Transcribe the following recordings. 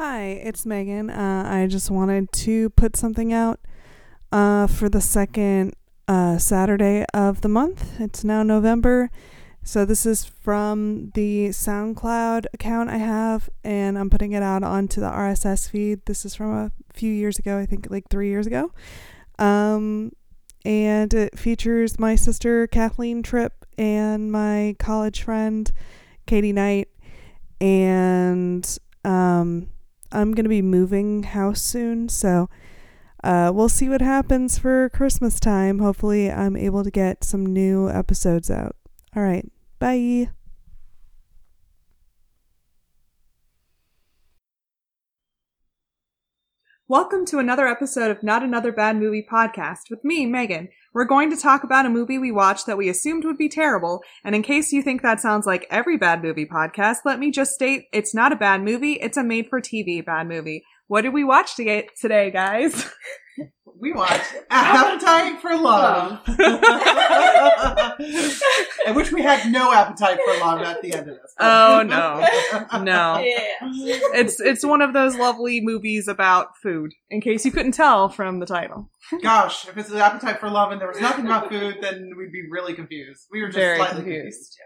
Hi, it's Megan. Uh, I just wanted to put something out uh, for the second uh, Saturday of the month. It's now November. So, this is from the SoundCloud account I have, and I'm putting it out onto the RSS feed. This is from a few years ago, I think like three years ago. Um, and it features my sister Kathleen Tripp and my college friend Katie Knight. And um, I'm going to be moving house soon, so uh, we'll see what happens for Christmas time. Hopefully, I'm able to get some new episodes out. All right, bye. Welcome to another episode of Not Another Bad Movie podcast with me, Megan. We're going to talk about a movie we watched that we assumed would be terrible, and in case you think that sounds like every bad movie podcast, let me just state it's not a bad movie, it's a made for TV bad movie. What did we watch today, guys? We watched Appetite for Love. In which we had no appetite for love at the end of this. Oh no. No. Yeah. It's it's one of those lovely movies about food, in case you couldn't tell from the title. Gosh, if it's an appetite for love and there was nothing about food, then we'd be really confused. We were just Very slightly confused. confused.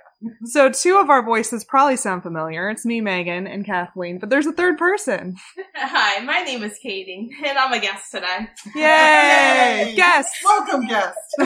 So two of our voices probably sound familiar. It's me, Megan, and Kathleen, but there's a third person. Hi, my name is Katie, and I'm a guest today. Yay! Yay! Guest! Welcome, guest.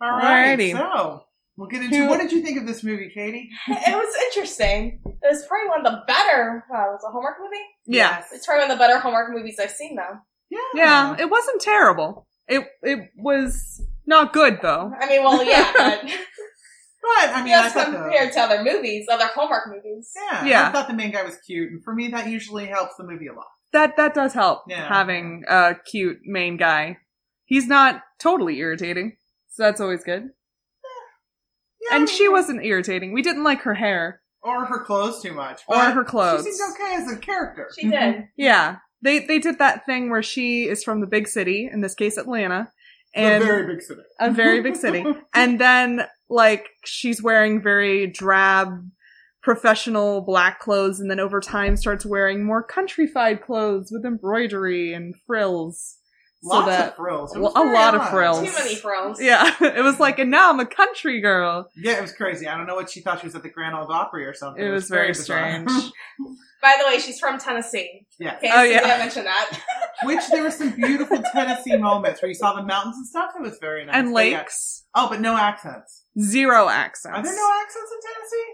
All right, Alrighty. so we'll get into. Who- What did you think of this movie, Katie? It was interesting. It was probably one of the better. Uh, was it a Hallmark movie? Yeah. It's probably one of the better Hallmark movies I've seen, though. Yeah. Yeah, it wasn't terrible. It it was not good though. I mean, well, yeah, but But I mean, I just thought the, compared to other movies, other Hallmark movies. yeah, Yeah. I thought the main guy was cute, and for me, that usually helps the movie a lot. That that does help Yeah. having a cute main guy. He's not totally irritating, so that's always good. Yeah, I And mean, she wasn't irritating. We didn't like her hair or her clothes too much, or her clothes. She seems okay as a character. She did. Yeah, they they did that thing where she is from the big city, in this case Atlanta, And very big city. a very big city, and then like she's wearing very drab professional black clothes and then over time starts wearing more countrified clothes with embroidery and frills so Lots that of frills. It well, was a very lot of frills. Too many frills. yeah it was like and now i'm a country girl Yeah, it was crazy. I don't know what she thought she was at the Grand Ole Opry or something. it was very bizarre. strange By the way, she's from Tennessee. yeah. Okay, Oh, so yeah. I mention that. Which there were some beautiful Tennessee moments where you saw the mountains and stuff. It was very nice. and But yeah. lakes Oh, but no accents. zero accents Are there no accents in Tennessee?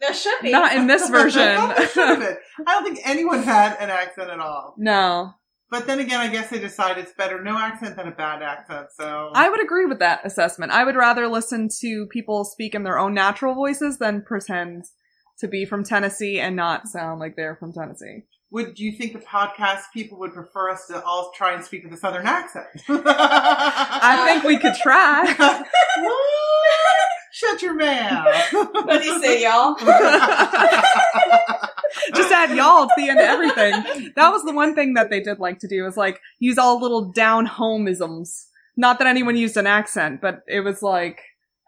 There should be. not in this version I, there should have been. I don't think anyone had an accent at all. no But then again, I guess they decide it's better no accent than a bad accent. So I would agree with that assessment. I would rather listen to people speak in their own natural voices than pretend to be from Tennessee and not sound like they're from Tennessee. would you think the podcast people would prefer us to all try and speak with a southern accent? I think we could try. Shut your mouth. What do you say, y'all? Just add y'all to the end of everything. That was the one thing that they did like to do is like use all little down homeisms. Not that anyone used an accent, but it was like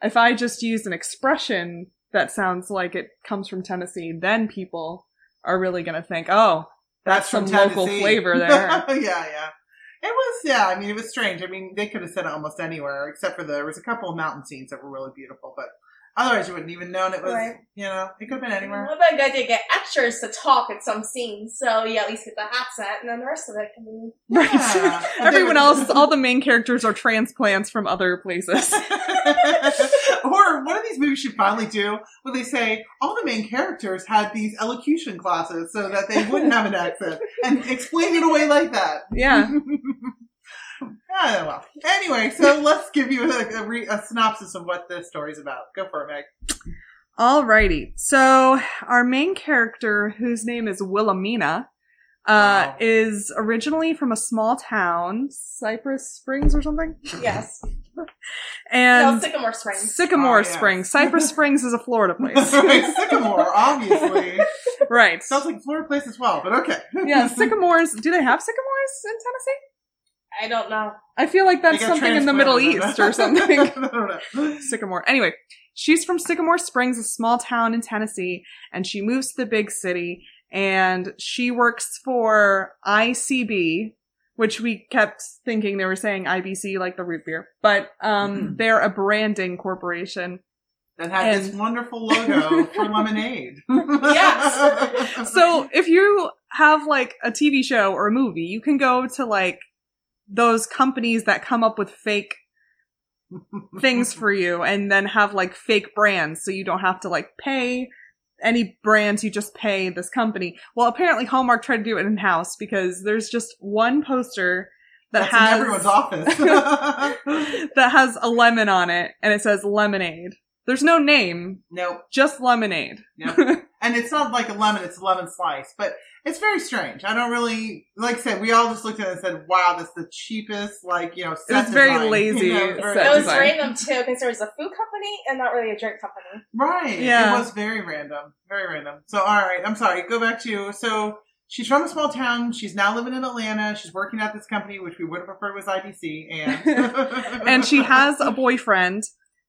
if I just used an expression that sounds like it comes from Tennessee, then people are really gonna think, oh, that's, some from local Tennessee. flavor there. yeah, yeah. It was, yeah. I mean, it was strange. I mean, they could have said it almost anywhere, except for the, there was a couple of mountain scenes that were really beautiful, but otherwise you wouldn't even known it was. Right. You know, it could have been anywhere. What about a guy to get extras to talk at some scenes, so you at least get the accent, and then the rest of it can be. Right. Yeah. Everyone else, all the main characters are transplants from other places. or one of these movies should finally do where they say all the main characters had these elocution classes so that they wouldn't have an accent and explain it away like that. Yeah. Yeah, well. Anyway, so let's give you a, a, re, a synopsis of what this story's about. Go for it, Meg. Alrighty. So our main character, whose name is Wilhelmina, uh, Wow. is originally from a small town, Cypress Springs or something. Yes. no, And Sycamore Springs. Sycamore Oh, yeah. Springs. Springs. Cypress Springs is a Florida place. right, Sycamore, obviously. right. Sounds like a Florida place as well, but okay. Yeah, sycamores. Do they have sycamores in Tennessee? I don't know. I feel like that's something in the Middle. East or something. I don't know. sycamore. Anyway, she's from Sycamore Springs, a small town in Tennessee, and she moves to the big city and she works for ICB, which we kept thinking they were saying IBC like the root beer, but um, Mhm. they're a branding corporation. That had this wonderful logo for lemonade. Yes. So if you have like a TV show or a movie, you can go to like those companies that come up with fake things for you and then have like fake brands so you don't have to like pay any brands you just pay this company well apparently hallmark tried to do it in house because there's just one poster that That's in has everyone's office. that has a lemon on it and it says lemonade there's no name nope. just lemonade Nope. And it's not like a lemon, it's a lemon slice. But it's very strange. I don't really, like I said, we all just looked at it and said, wow, that's the cheapest, like, you know, set was very design. lazy You know, set very- It was design. random too because there was a food company and not really a drink company. Right. Yeah. It was very random. Very random. So, all right. I'm sorry. Go back to, you. so she's from a small town. She's now living in Atlanta. She's working at this company, which we would have preferred was IBC. And, and she has a boyfriend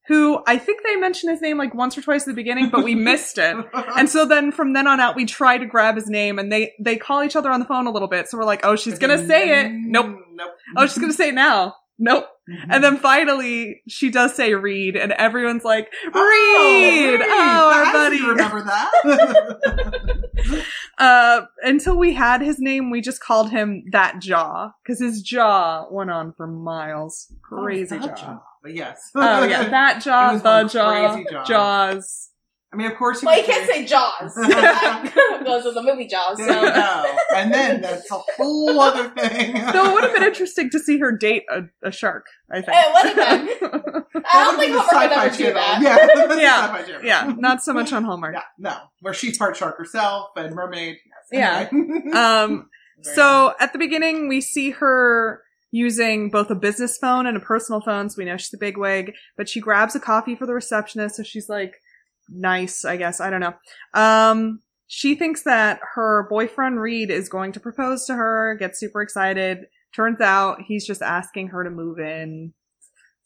who I think they mentioned his name like once or twice at the beginning, but we missed it. And so then from then on out, we try to grab his name and they, they call each other on the phone a little bit. So we're like, oh, she's gonna say it. Nope. Mm, nope. Oh, she's gonna say it now. Nope. And then finally, she does say Reed, and everyone's like, Reed! Oh, Oh, our I buddy. remember that. Uh, until we had his name, we just called him That Jaw, because his jaw went on for miles. Crazy Oh, that jaw. But yes. Oh yeah, That Jaw, The Jaw, jaw. Jaws. I mean, of course, Well, you can't say Jaws. Those are the movie Jaws. There So go. And then that's a whole other thing. Though it would have been interesting to see her date a, a shark, I think. it would have been. I don't think Homer would ever do that. Yeah, Yeah. Sci-Fi yeah, not so much on Hallmark. Yeah, no. Where she's part shark herself and mermaid. Yeah. Yes. Anyway. Um, Very so at the beginning, we see her using both a business phone and a personal phone, so we know she's a bigwig. But she grabs a coffee for the receptionist, so she's like nice, I guess. I don't know. Um, she thinks that her boyfriend Reed is going to propose to her. Gets super excited. Turns out he's just asking her to move in.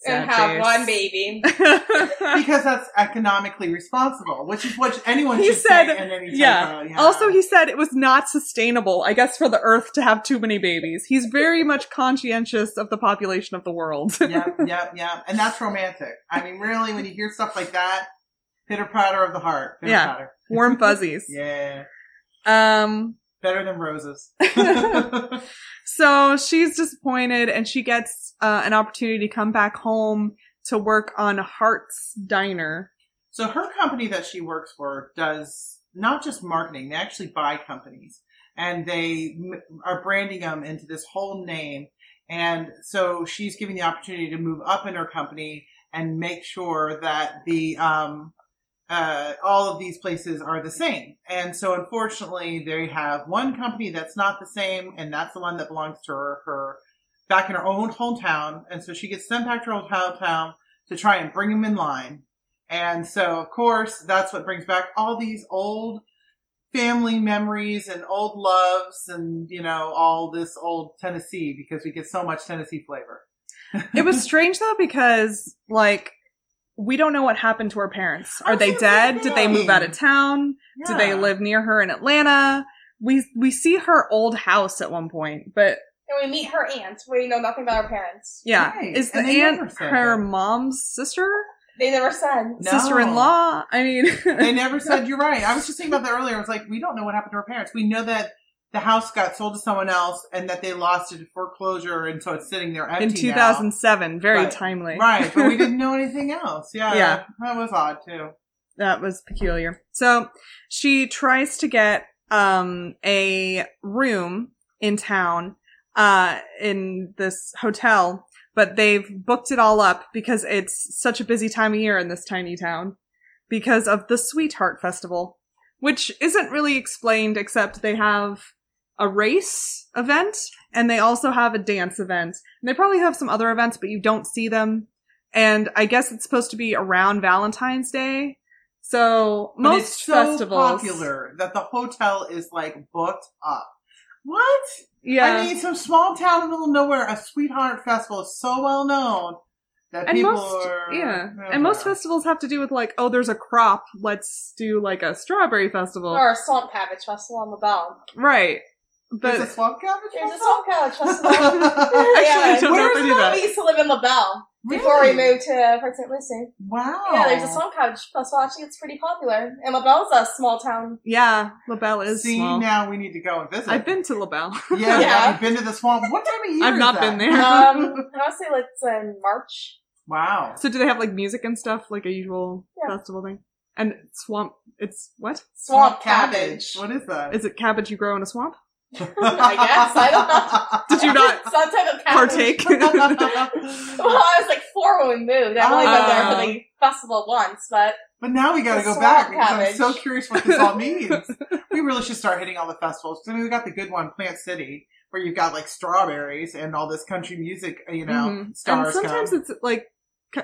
And have face. one baby. because that's economically responsible, which is what anyone He should said- say in any type yeah. yeah. Also, he said it was not sustainable, I guess, for the Earth to have too many babies. He's very much conscientious of the population of the world. yeah, yeah, yeah, and that's romantic. I mean, really, when you hear stuff like that, pitter patter of the heart. Pitter Yeah. patter. Warm fuzzies. Yeah, Um, better than roses. so she's disappointed and she gets uh, an opportunity to come back home to work on Hart's Diner. So her company that she works for does not just marketing; they actually buy companies and they m- are branding them into this whole name. And so she's giving the opportunity to move up in her company and make sure that the um, uh, all of these places are the same. And so unfortunately, they have one company that's not the same, and that's the one that belongs to her, her back in her own hometown. And so she gets sent back to her hometown to try and bring them in line. And so, of course, that's what brings back all these old family memories and old loves and, you know, all this old Tennessee because we get so much Tennessee flavor. It was strange though because like we don't know what happened to her parents. Are was they dead? Did they move out of town? Do they live near her in Atlanta? We we see her old house at one point, but And we meet her aunt. We know nothing about her parents. yeah, Right. is the And they never aunt her that. mom's sister, They never said. No. sister-in-law? I mean, They never said you're right. I was just thinking about that earlier. I was like, we don't know what happened to her parents. We know that the house got sold to someone else and that they lost it to foreclosure and so it's sitting there empty in now. 2007, very Right. timely. Right, but we didn't know anything else. Yeah. Yeah. That was odd too. That was peculiar. So she tries to get um a room in town uh in this hotel, but they've booked it all up because it's such a busy time of year in this tiny town because of the Sweetheart Festival, which isn't really explained except they have a race event and they also have a dance event. And they probably have some other events, but you don't see them. And I guess it's supposed to be around Valentine's Day. So But most it's so festivals, popular that the hotel is like booked up. What? yeah, I mean, some small town in the middle of nowhere, a sweetheart festival is so well known that And people most, are yeah, I and most know. festivals have to do with like, oh, there's a crop, let's do like a strawberry festival, Or a swamp cabbage festival on LaBelle. right? There's a swamp cabbage. There's a swamp cabbage festival. actually, I don't know Where if I is knew that. we used to live in LaBelle before we moved to Port St. Lucie. Wow. Yeah, there's a swamp cabbage festival. Actually, it's pretty popular. And LaBelle's a small town. Yeah, LaBelle is See, small. now we need to go and visit. I've been to LaBelle. Yeah, Yeah. have been to the swamp? What time of year? I've is not that? been there. Um, I want to say like it's in March. Wow. So do they have like music and stuff, like a usual Yeah. festival thing? And swamp, it's what? Swamp, cabbage. What is that? Is it cabbage you grow in a swamp? I guess. I don't know. Did you not Some type of cabbage. partake? Well, I was like four when we moved. I've only been there for the festival once, but But now we got to go swamp back because I'm so curious what this all means. we really should start hitting all the festivals. 'Cause, I mean, we got the good one, Plant City, where you've got like strawberries and all this country music. You know, Mhm. And sometimes come. it's like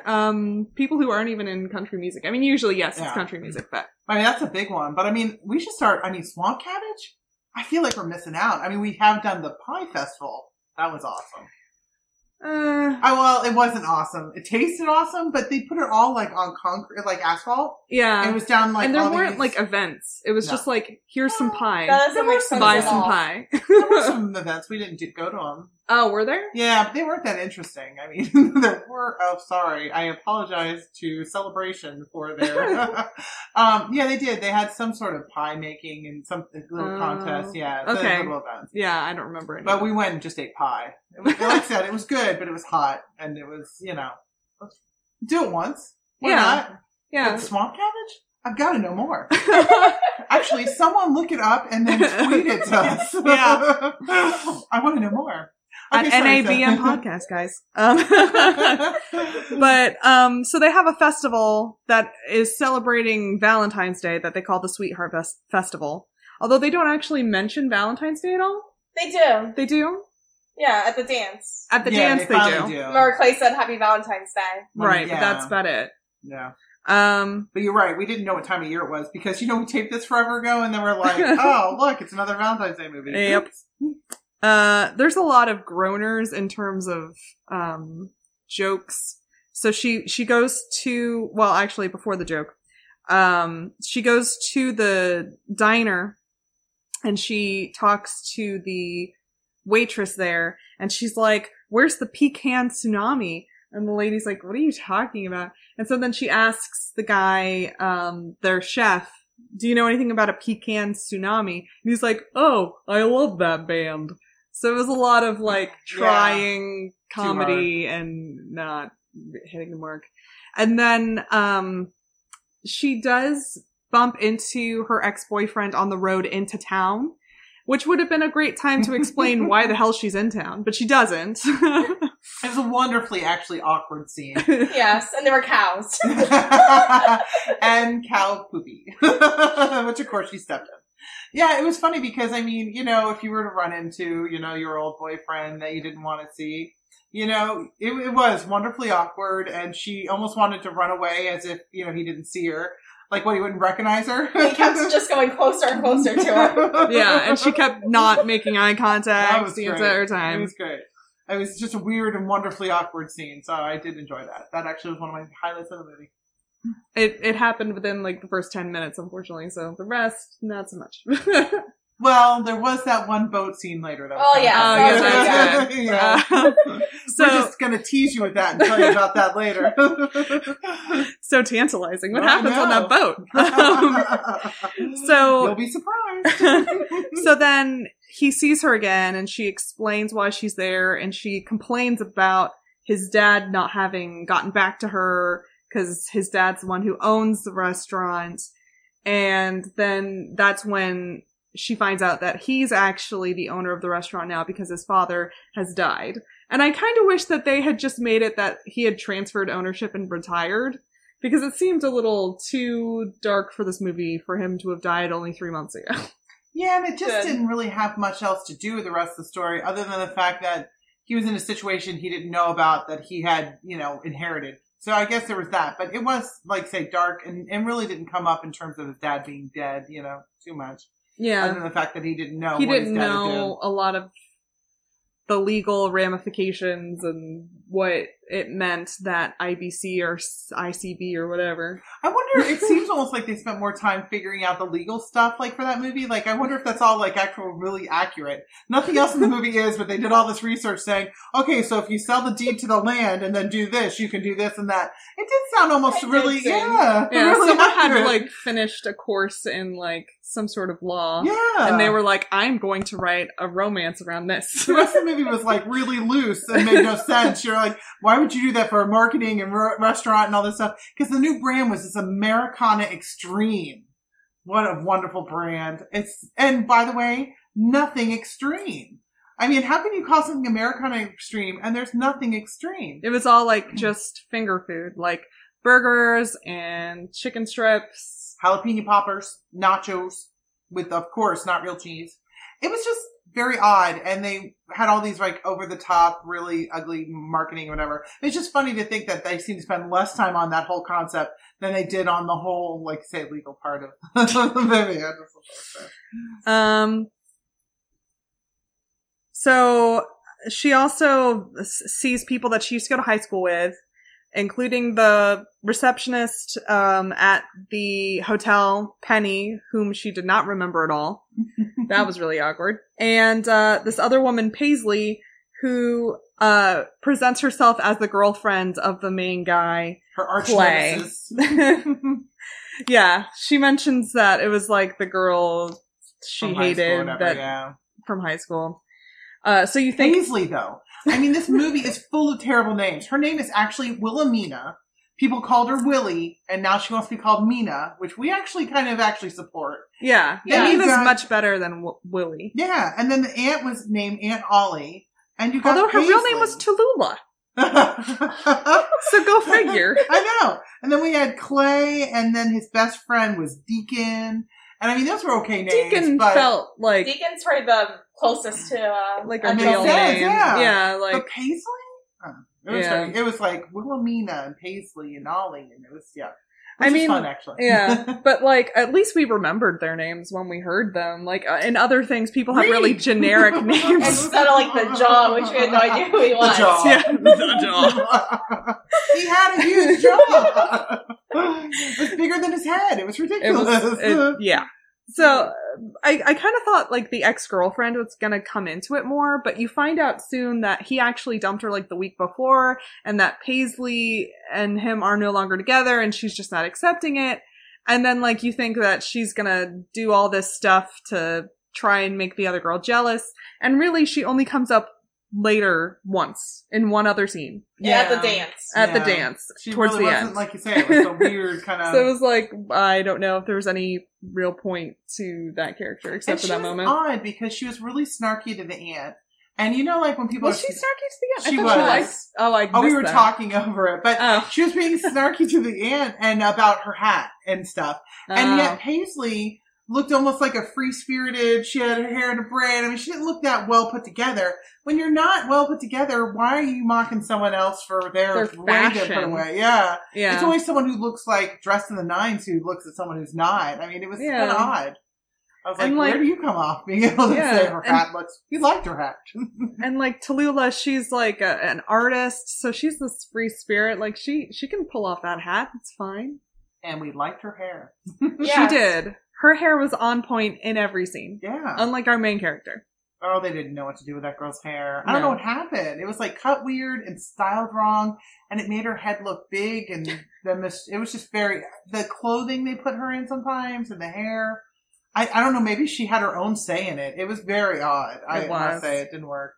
um people who aren't even in country music. I mean, usually yes, it's country music, but I mean, that's a big one. But I mean, we should start. I mean, swamp cabbage. I feel like we're missing out. I mean, we have done the pie festival. That was awesome. uh, I, well, it wasn't awesome. It tasted awesome, but they put it all like on concrete, like asphalt. yeah. and it was down like and there all weren't these- like events. It was No. just like here's some pie, that doesn't make sense buy at some all. pie. there were some events. We didn't do, go to them. Oh, were there? Yeah, but they weren't that interesting. I mean, there were. Oh, sorry. I apologize to Celebration for their. um, yeah, they did. They had some sort of pie making and some little Oh, contest. Yeah, okay. little events. Yeah, I don't remember any. But we went and just ate pie. It was, like I said, it was good, but it was hot, and it was you know, do it once. Why Yeah. not? yeah. But swamp cabbage. I've got to know more. Actually, someone look it up and then tweet it to us. Yeah. I want to know more. At Okay, sorry, NABM Seth. podcast, guys. Um, but um, so they have a festival that is celebrating Valentine's Day that they call the Sweetheart Fest- Festival. Although they don't actually mention Valentine's Day at all. They do. They do Yeah, at the dance. at the yeah, dance. They, finally do. Remember Clay said Happy Valentine's Day. right? Yeah. But that's about it. Yeah. Um, But you're right. We didn't know what time of year it was because, you know, we taped this forever ago and then we're like, oh, look, it's another Valentine's Day movie. Yep. Uh, there's a lot of groaners in terms of um jokes. So she she goes to well, actually before the joke, um, she goes to the diner and she talks to the waitress there, and she's like, "Where's the pecan tsunami?" And the lady's like, "What are you talking about?" And so then she asks the guy, um, their chef, "Do you know anything about a pecan tsunami?" And he's like, "Oh, I love that band." So it was a lot of like Yeah. trying comedy and not hitting the mark. And then um she does bump into her ex-boyfriend on the road into town, which would have been a great time to explain why the hell she's in town, but she doesn't. It was a wonderfully, actually awkward scene. Yes, and there were cows. and cow poopy, which of course she stepped in. Yeah, it was funny because I mean, you know, if you were to run into, you know, your old boyfriend that you didn't want to see, you know, it, it was wonderfully awkward, and she almost wanted to run away as if you know he didn't see her, like what he wouldn't recognize her. he kept just going closer and closer to her. yeah, and she kept not making eye That contact was the great. entire It time. was great. It was just a weird and wonderfully awkward scene, so I did enjoy that. That actually was one of my highlights of the movie. It it happened within like the first ten minutes, unfortunately. So the rest, not so much. Well, there was that one boat scene later. That was Oh, yeah, Oh, fun. yes, that was good. yeah. Uh, so We're just gonna tease you with that and tell you about that later. so tantalizing. What I happens on that boat? Um, You'll be surprised. so then he sees her again, and she explains why she's there, and she complains about his dad not having gotten back to her because his dad's the one who owns the restaurant. And then that's when she finds out that he's actually the owner of the restaurant now because his father has died. And I kind of wish that they had just made it that he had transferred ownership and retired because it seemed a little too dark for this movie for him to have died only three months ago. Yeah, and it just Good. didn't really have much else to do with the rest of the story other than the fact that he was in a situation he didn't know about that he had, you know, inherited. So I guess there was that. But it was, like, say, dark and, and really didn't come up in terms of his dad being dead, you know, too much. Yeah. Other than the fact that he didn't know he didn't know a lot of the legal ramifications and what it meant that IBC or ICB or whatever. I wonder. It seems almost like they spent more time figuring out the legal stuff, like for that movie. Like, I wonder if that's all like actual, really accurate. Nothing else in the movie is, but they did all this research saying, okay, so if you sell the deed to the land and then do this, you can do this and that. It did sound almost It really, yeah, Yeah, really someone had like finished a course in like some sort of law. yeah, And they were like, I'm going to write a romance around this. the rest of the movie was like really loose and made no sense. You're like, why would you do that for marketing and re- restaurant and all this stuff? Because the new brand was this Americana Extreme. What a wonderful brand. It's, and by the way, nothing extreme. I mean, how can you call something Americana Extreme and there's nothing extreme? It was all like just finger food, like burgers and chicken strips. Jalapeno poppers, nachos, with, of course, not real cheese. It was just very odd, and they had all these like over the top, really ugly marketing or whatever. It's just funny to think that they seem to spend less time on that whole concept than they did on the whole, like, say, legal part of the movie. Um, so she also sees people that she used to go to high school with, including the receptionist um, at the hotel, Penny, whom she did not remember at all. That was really awkward. And uh, this other woman, Paisley, who uh, presents herself as the girlfriend of the main guy. Her arch nemesis. yeah, she mentions that it was like the girl she From hated whatever, that yeah. from high school. Uh, so you think Paisley, though. I mean, this movie is full of terrible names. Her name is actually Wilhelmina. People called her Willie, and now she wants to be called Mina, which we actually kind of actually support. yeah, Yeah, yeah, you is got- much better than w- Willie. Yeah, and then the aunt was named Aunt Ollie, and you got Although her real name was Paisley. Tallulah, so go figure. I know. And then we had Clay, and then his best friend was Deacon. And I mean, those were okay names. Deacon but, felt like Deacon's probably the closest to uh, like a a real name. yeah. yeah, like but Paisley? Uh, it, was Yeah. like, it was like Wilhelmina and Paisley and Ollie, and it was, yeah. I Which was mean, fun, actually. yeah, but like at least we remembered their names when we heard them. Like uh, in other things, people have really generic names. instead of like the jaw, which we had no idea who he was. The jaw. Yeah, the jaw. he had a huge jaw. it was bigger than his head. It was It ridiculous. was, it, yeah. So I, I kind of thought like the ex girlfriend was gonna come into it more, but you find out soon that he actually dumped her like the week before, and that Paisley and him are no longer together, and she's just not accepting it. And then like you think that she's gonna do all this stuff to try and make the other girl jealous, and really she only comes up later once in one other scene Yeah, at the dance. at the dance She towards really the wasn't end. like you say. It was a weird kind of. So it was like I don't know if there was any real point to that character except and for she that was moment. odd because she was really snarky to the aunt, and you know, like when people Was are she snarky to the aunt? She I thought was. she liked. Oh, I Oh, we were that. talking over it, but Oh. she was being snarky to the aunt and about her hat and stuff. And Oh. yet Paisley looked almost like a free spirited. She had her hair in a braid. I mean, she didn't look that well put together. When you're not well put together, why are you mocking someone else for their, Their way put fashion. away? Yeah. yeah. It's always someone who looks like dressed in the nines who looks at someone who's not. I mean, it was Yeah. kind of odd. I was like, And, like- where do you come off being able to Yeah, say her and- hat looks? He liked her hat. and like Tallulah, she's like a, an artist, so she's this free spirit. Like she she can pull off that hat. It's fine. And we liked her hair. Yes. She did. Her hair was on point in every scene, Yeah. unlike our main character. Oh, they didn't know what to do with that girl's hair. I don't No. know what happened. It was like cut weird and styled wrong, and it made her head look big. And the mis- it was just very the clothing they put her in sometimes, and the hair. I, I don't know. Maybe she had her own say in it. It was very odd. I It must was. say it didn't work,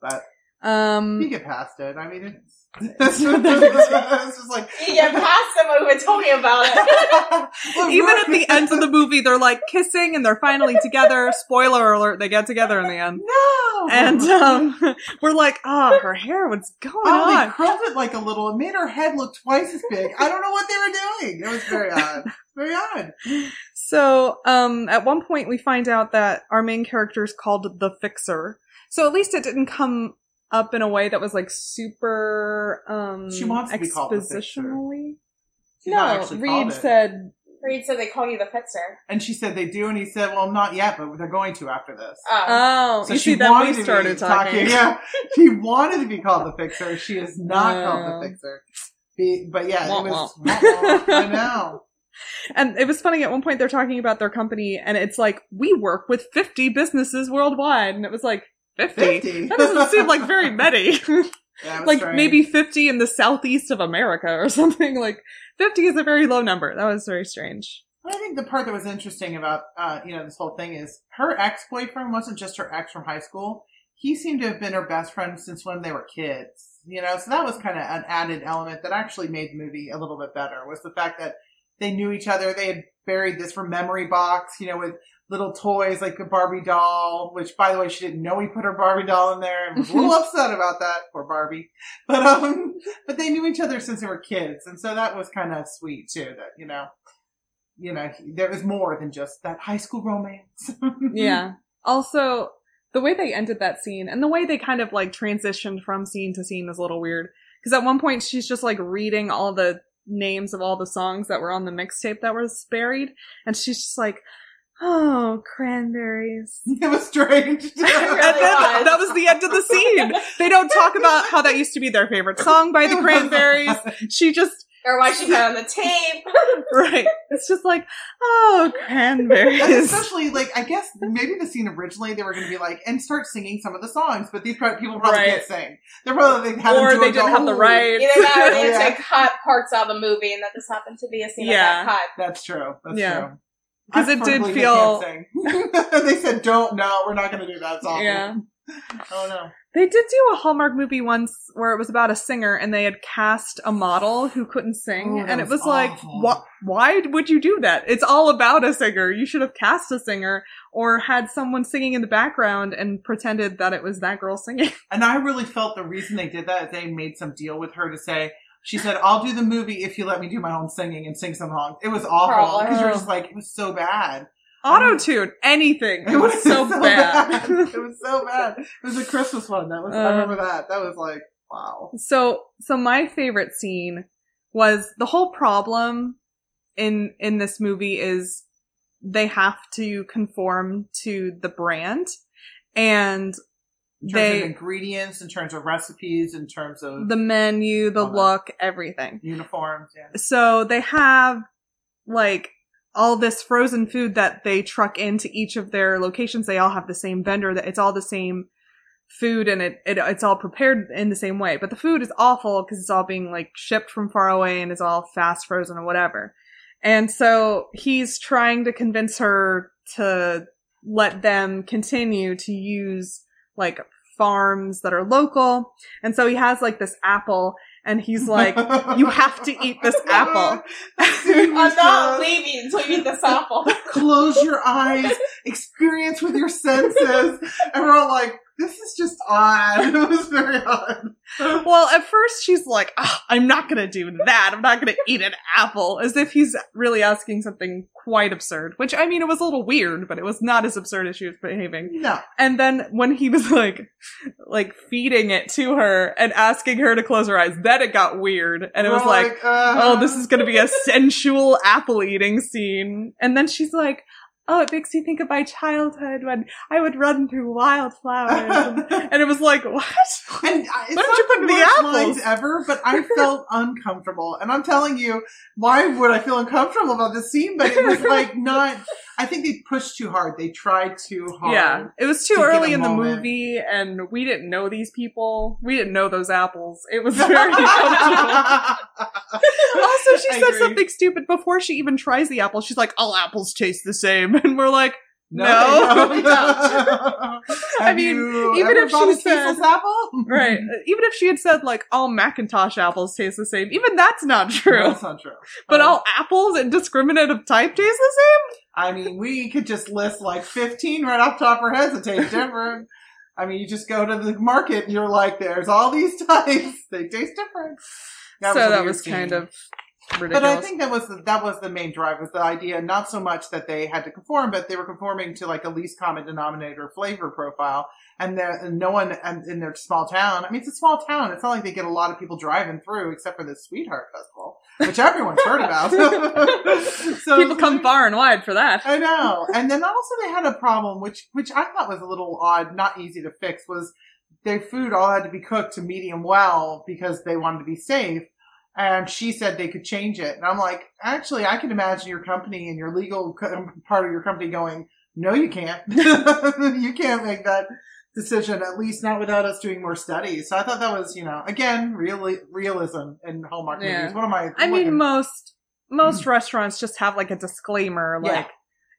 but you Um, get past it. I mean, it's it's just like You get past them when we were talking about it. Even at the end of the movie, they're like kissing and they're finally together. Spoiler alert: they get together in the end. no, And um, we're like, oh, her hair, what's going Oh, they curled it like a little. It made her head look twice as big. I don't know what they were doing. It was very odd. Very odd. So, um, at one point we find out that our main character is called the Fixer. So at least it didn't come up in a way that was like super, um, She wants to be called the expositionally. She's not no, actually Reed it. said Reed said they call you the fixer. And she said they do, and he said, "Well, not yet, but they're going to after this." Oh. Oh, So you she see, then wanted we to be started talking. Yeah, she wanted to be called the fixer. She is not No. called the fixer. Be- But yeah, Wah, it was. I know. And it was funny at one point they're talking about their company and it's like, we work with 50 businesses worldwide. And it was like, 50? 50. That doesn't seem like very many. Yeah, like strange. maybe 50 in the southeast of America or something. Like 50 is a very low number. That was very strange. I think the part that was interesting about uh, you know this whole thing is her ex boyfriend wasn't just her ex from high school. He seemed to have been her best friend since when they were kids. You know, so that was kind of an added element that actually made the movie a little bit better. Was the fact that they knew each other. They had buried this for memory box, you know, with little toys like a Barbie doll. Which, by the way, she didn't know he put her Barbie doll in there and was a little upset about that. Poor Barbie. But um, but they knew each other since they were kids, and so that was kind of sweet too. That you know you know, there was more than just that high school romance. Yeah. Also, the way they ended that scene and the way they kind of like transitioned from scene to scene is a little weird. Because at one point she's just like reading all the names of all the songs that were on the mixtape that was buried, and she's just like, "Oh, cranberries." it was strange. and then was. that was the end of the scene. They don't talk about how that used to be their favorite song by the Cranberries. She just Or why she put it on the tape. right. It's just like, oh, And cranberries. especially like I guess maybe the scene originally they were going to be like and start singing some of the songs, but these pro- people probably Right. can't sing. They're probably they had or they didn't go, have the right. rights. Either that or they Yeah. had to cut parts out of the movie and that this happened to be a scene Yeah. of that cut. That's true. That's Yeah. true. 'Cause it did feel- they said, "Don't. No, we're not going to do that." song." Yeah. Oh no. They did do a Hallmark movie once where it was about a singer and they had cast a model who couldn't sing. Oh, that and it was was like, wh- why would you do that? It's all about a singer. You should have cast a singer or had someone singing in the background and pretended that it was that girl singing. And I really felt the reason they did that is they made some deal with her to say, she said, I'll do the movie if you let me do my own singing and sing some songs. It was awful. Because you're just like, it was so bad. Auto tune, anything. It was so, bad. it was so bad. It was a Christmas one. That was, I Uh. remember that. That was like, wow. So, so my favorite scene was the whole problem in in this movie is they have to conform to the brand and In terms they of ingredients, in terms of recipes, in terms of the menu, the All that. look, everything. uniforms. Yeah. So they have like all this frozen food that they truck into each of their locations. They all have the same vendor that it's all the same food and it, it it's all prepared in the same way. But the food is awful because it's all being like shipped from far away and is all fast frozen or whatever. And so he's trying to convince her to let them continue to use like farms that are local. And so he has like this apple and he's like, you have to eat this apple. I'm not leaving until you eat this apple. Close your eyes, experience with your senses. And we're all like, this is just odd. It was very odd. well, at first she's like, "Ah, I'm not gonna do that. I'm not gonna eat an apple. As if he's really asking something quite absurd. Which, I mean, it was a little weird, but it was not as absurd as she was behaving. No. And then when he was like, like feeding it to her and asking her to close her eyes, then it got weird. And it was We're like, uh, oh, this is gonna be a sensual apple eating scene. And then she's like, oh, it makes me think of my childhood when I would run through wildflowers. and, and it was like, what? And uh, it's Why don't not you put the apples? ever, but I felt uncomfortable. And I'm telling you, why would I feel uncomfortable about this scene? But it was like not. I think they pushed too hard. They tried too hard. Yeah, it was too to early in the moment. movie, and we didn't know these people. We didn't know those apples. It was very uncomfortable. also, she I said agree. something stupid before she even tries the apple. She's like, "All apples taste the same," and we're like, No, No. I mean, even if she said- apple, "Right." Even if she had said like, "All McIntosh apples taste the same," even that's not true. That's not true. But Um, all apples indiscriminate of type taste the same. I mean, we could just list like 15 right off the top of our heads that taste different. I mean, you just go to the market and you're like, there's all these types. They taste different. so a that was kind of ridiculous. But I think that was the, that was the main drive was the idea, not so much that they had to conform, but they were conforming to like a least common denominator flavor profile. And there, and no one and in their small town. I mean, it's a small town. It's not like they get a lot of people driving through, except for the Sweetheart Festival, which everyone's heard about. so people come far and wide for that. I know. And then also they had a problem, which which I thought was a little odd, not easy to fix, was their food all had to be cooked to medium well because they wanted to be safe. And she said they could change it. And I'm like, actually, I can imagine your company and your legal co- part of your company going, no, you can't. you can't make that decision, at least not without us doing more studies. So I thought that was, you know, again, real realism in Hallmark Yeah. movies. What am I? I mean, looking- most most mm-hmm. restaurants just have like a disclaimer, Yeah. like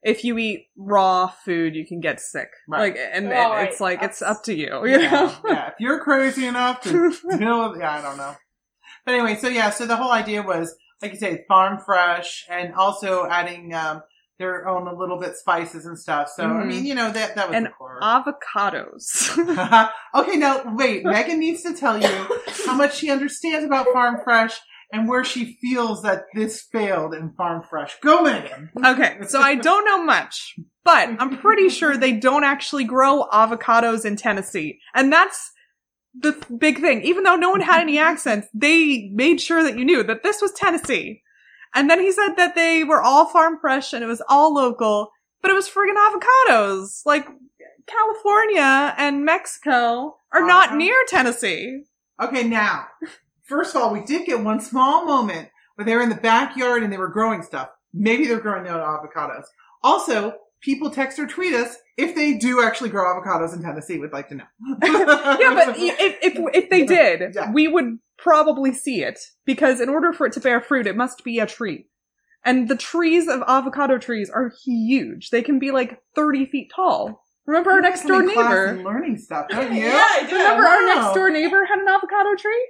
if you eat raw food, you can get sick. Right. Like, and, Oh, and right. it's like it's up to you. You yeah, know. yeah. If you're crazy enough to deal with, yeah, I don't know. But anyway, so yeah, so the whole idea was, like you say, farm fresh, and also adding um, their own a little bit spices and stuff. So I Mhm. mean, you know that that was And the core. Avocados. okay, now wait. Megan needs to tell you how much she understands about farm fresh and where she feels that this failed in farm fresh. Go, Megan. okay, so I don't know much, but I'm pretty sure they don't actually grow avocados in Tennessee, and that's the big thing. Even though no one had any accents, they made sure that you knew that this was Tennessee. And then he said that they were all farm fresh and it was all local, but it was friggin' avocados. Like California and Mexico are not Uh-huh. near Tennessee. Okay, now, first of all, we did get one small moment where they were in the backyard and they were growing stuff. Maybe they're growing their own avocados. Also, people text or tweet us if they do actually grow avocados in Tennessee. We'd like to know. Yeah, but if, if, if they did, Yeah. we would probably see it because in order for it to bear fruit, it must be a tree. And the trees of avocado trees are huge. They can be like 30 feet tall. Remember our next door coming class neighbor? learning stuff, don't you? Yeah, I do. Remember our next door neighbor had an avocado tree?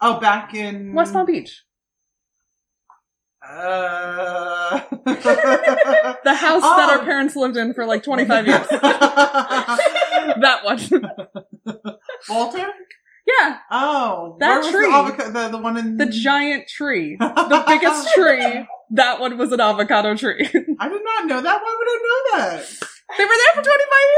Oh, back in West Palm Beach. Uh... The house that our Oh. parents lived in for like 25 years. that one. Walter? yeah, Oh, That tree. The, the, the one in the giant tree. The biggest tree. That one was an avocado tree. I did not know that. Why would I know that? they were there for 25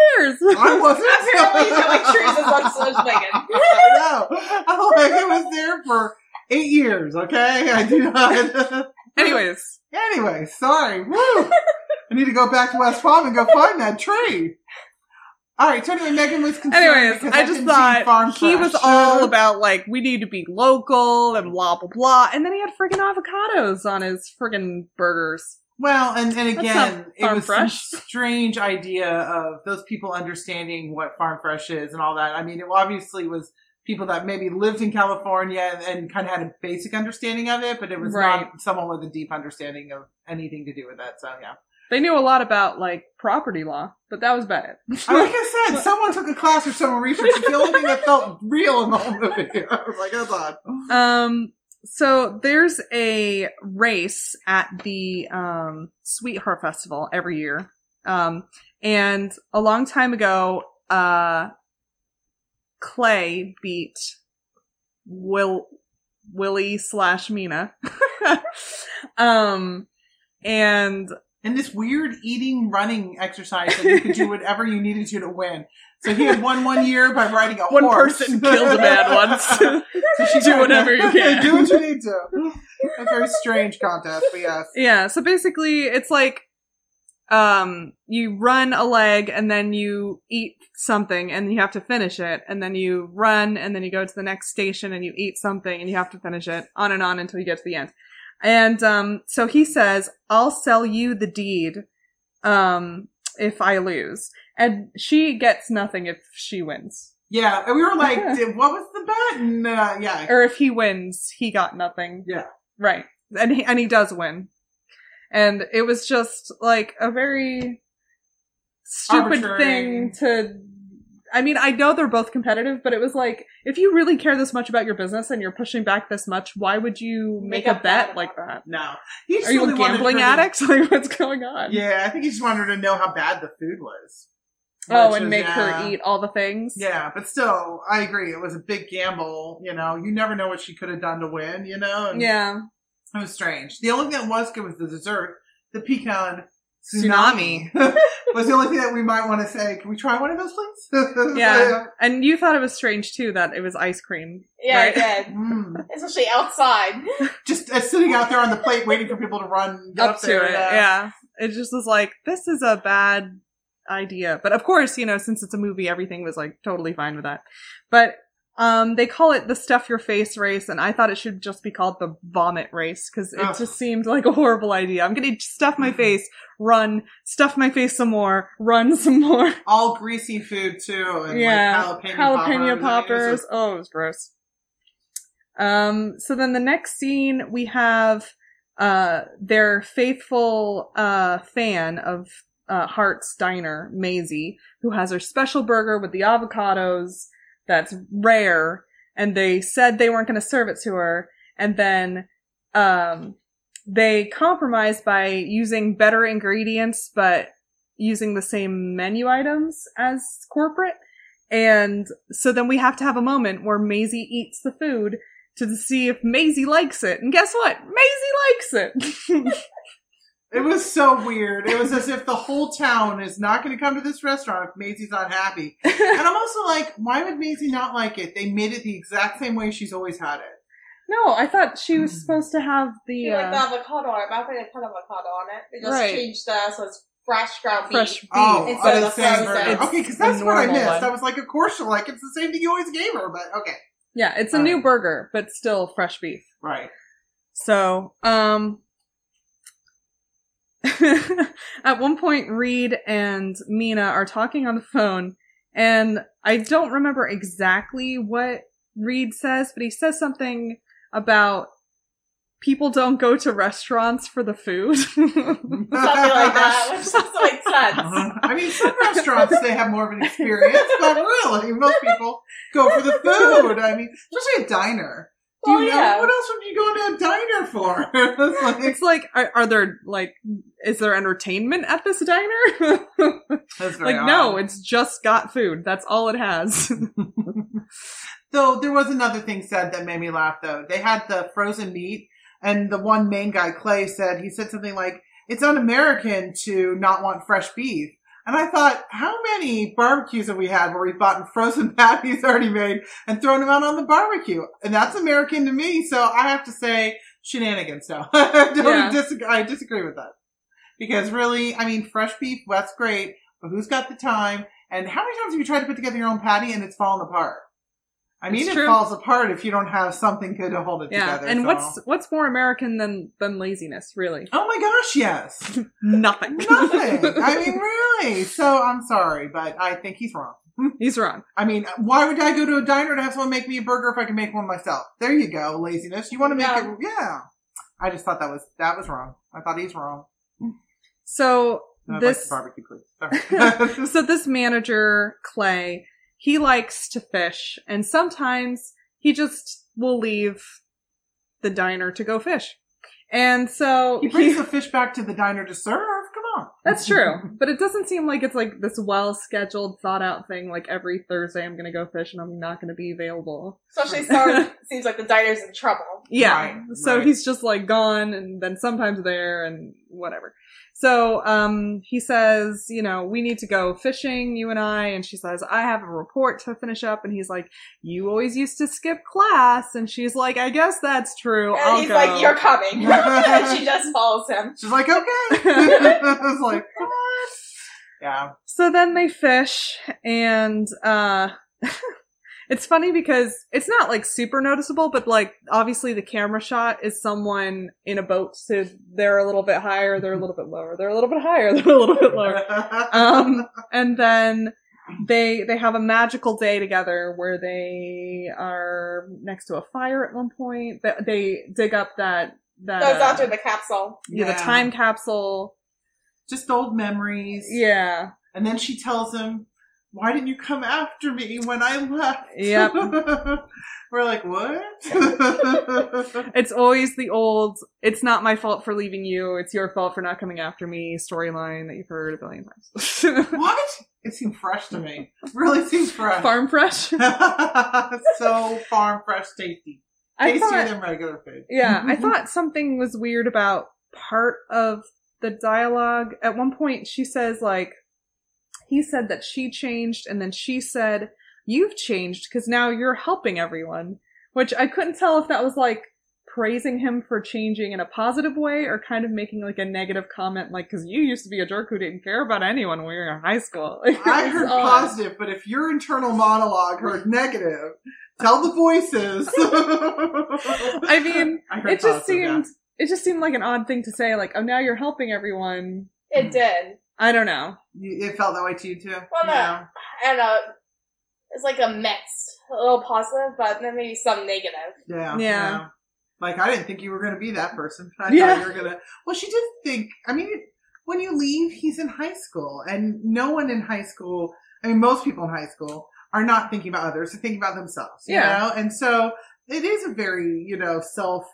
years. I wasn't. Apparently, you don't like trees as much as Megan. I know. I'm like, I was there for eight years. Okay, I do not. Anyways, anyway, sorry. Woo! I need to go back to West Palm and go find that tree. All right. So anyway, Megan was concerned. anyways, because I just thought he was all about like we need to be local and blah blah blah, and then he had friggin' avocados on his friggin' burgers. Well, and, and again, it was fresh. some strange idea of those people understanding what farm fresh is and all that. I mean, it obviously was people that maybe lived in California and, and kind of had a basic understanding of it, but it was Right. not someone with a deep understanding of anything to do with it. So yeah, They knew a lot about like property law, but that was about it. Like I said, someone took a class or someone researched. The only thing that felt real in the whole movie. I was like, that's odd. Um, so there's a race at the um, Sweetheart Festival every year. Um, and a long time ago, uh, Clay beat Will Willie slash Mina. um, and And this weird eating, running exercise that you could do whatever you needed to to win. So he had won one year by riding a one horse. person killed a man once. So she Do whatever you can. Do what you need to. A very strange contest, but yes. Yeah, so basically it's like um you run a leg and then you eat something and you have to finish it and then you run and then you go to the next station and you eat something and you have to finish it on and on until you get to the end. And um so he says, "I'll sell you the deed um if I lose." And she gets nothing if she wins. Yeah, and we were like, "Did- what was the bet? And uh, yeah, Or if he wins, he got nothing. Yeah. Right. And he, and he does win. And it was just like a very stupid Arbitrary. thing to I mean, I know they're both competitive, but it was like if you really care this much about your business and you're pushing back this much, why would you make, Make a bet like that? no. He just Are you really a gambling addict? Like what's going on? Yeah, I think he just wanted her to know how bad the food was. Oh, and make yeah. her eat all the things. Yeah, but still, I agree. It was a big gamble. You know, you never know what she could have done to win. You know. And Yeah. It was strange. The only thing that was good was the dessert, the pecan Tsunami. tsunami. was the only thing that we might want to say. Can we try one of those, please? Yeah. And you thought it was strange too that it was ice cream. Yeah, Right. I did. Mm. Especially outside. Just uh, sitting out there on the plate, waiting for people to run up, up to there. it. Yeah. It just was like, this is a bad idea. But of course, you know, since it's a movie, everything was like totally fine with that. But um, they call it the stuff your face race, and I thought it should just be called the vomit race because it Ugh. just seemed like a horrible idea. I'm gonna stuff my face, run, stuff my face some more, run some more. all greasy food too, and yeah, like jalapeno, jalapeno poppers. poppers. Oh, it was gross. Um, so then the next scene we have uh their faithful uh fan of uh Hart's Diner, Maisie, who has her special burger with the avocados that's rare, and they said they weren't gonna serve it to her, and then um they compromised by using better ingredients but using the same menu items as corporate. And so then we have to have a moment where Maisie eats the food to see if Maisie likes it. And guess what? Maisie likes it. It was so weird. It was as if the whole town is not going to come to this restaurant if Maisie's not happy. And I'm also like, why would Maisie not like it? They made it the exact same way she's always had it. no, I thought she was supposed to have the You like the uh, avocado on it, but I don't think they put avocado on it. They just Right. changed the so it's fresh ground fresh beef. beef. Oh, Instead oh, of the the same frozen. It's Okay, because that's what I missed. one. I was like, of course she'll like it. It's the same thing you always gave her, but okay. Yeah, it's a All new burger, but still fresh beef. Right. So, um, at one point, Reed and Mina are talking on the phone, and I don't remember exactly what Reed says, but he says something about people don't go to restaurants for the food. Something like that, which doesn't make sense. Uh-huh. I mean, some restaurants they have more of an experience, but really, most people go for the food. I mean, especially a diner. Do you Well, know yeah. what else would you go to a diner for? It's like- it's like, are, are there like, is there entertainment at this diner? That's very like, no, it's just got food. That's all it has. Though there was another thing said that made me laugh though. They had the frozen meat and the one main guy, Clay, said he said something like, It's un-American to not want fresh beef. And I thought, how many barbecues have we had where we've bought frozen patties already made and thrown them out on the barbecue? And that's American to me, so I have to say shenanigans so I don't Yeah. disagree I disagree with that. Because really, I mean fresh beef, that's great, but who's got the time? And how many times have you tried to put together your own patty and it's fallen apart? I mean, It's it true. falls apart if you don't have something good to hold it yeah. together. And so- what's, what's more American than, than laziness, really? Oh my gosh, yes. Nothing. Nothing. I mean, really. So I'm sorry, but I think he's wrong. He's wrong. I mean, why would I go to a diner to have someone make me a burger if I can make one myself? There you go, laziness. You want to make Yeah. it, yeah. I just thought that was that was wrong. I thought he's wrong. So this like barbecue, please. Sorry. so this manager Clay, he likes to fish, and sometimes he just will leave the diner to go fish. And so he brings the fish back to the diner to serve. Come on. that's true, but it doesn't seem like it's like this well scheduled, thought out thing. Like every Thursday, I'm gonna go fish, and I'm not gonna be available. Especially so seems like the diner's in trouble. Yeah. Right, so right. he's just like gone and then sometimes there and whatever. So um he says, you know, we need to go fishing, you and I, and she says, I have a report to finish up and he's like, You always used to skip class and she's like, I guess that's true. And I'll he's go. like, "You're coming," and she just follows him. She's like, okay. I was like, what? Yeah. So then they fish and uh it's funny because it's not like super noticeable, but like obviously the camera shot is someone in a boat, so they're a little bit higher, they're a little bit lower, they're a little bit higher, they're a little bit lower. Um and then they they have a magical day together where they are next to a fire at one point. They, they dig up that that Goes uh, after the capsule. yeah, the time capsule. Just old memories. Yeah. And then she tells him, Why didn't you come after me when I left? Yep. We're like, What? It's always the old, it's not my fault for leaving you, it's your fault for not coming after me storyline that you've heard a billion times. what? It seemed fresh to me. Really seems fresh. Farm fresh? so farm fresh tasty. I Tastier thought, than regular food. yeah, I thought something was weird about part of the dialogue. At one point, she says like, he said that she changed, and then she said, "You've changed because now you're helping everyone." Which I couldn't tell if that was like praising him for changing in a positive way or kind of making like a negative comment, like, because you used to be a jerk who didn't care about anyone when you were in high school. Like, I heard odd. positive, but if your internal monologue heard negative, tell the voices. I mean, I heard it just positive, yeah. seemed it just seemed like an odd thing to say like oh now you're helping everyone It did. I don't know You- It felt that way to you too. Well, no. yeah. I don't know. It's like a mix. A little positive, but then maybe some negative. Yeah. Yeah. Like I didn't think you were going to be that person. I Yeah. thought you were going to. Well, she did think. I mean, when you leave, he's in high school, and no one in high school. I mean, most people in high school are not thinking about others; they're thinking about themselves. You Yeah. know, and so it is a very you know self.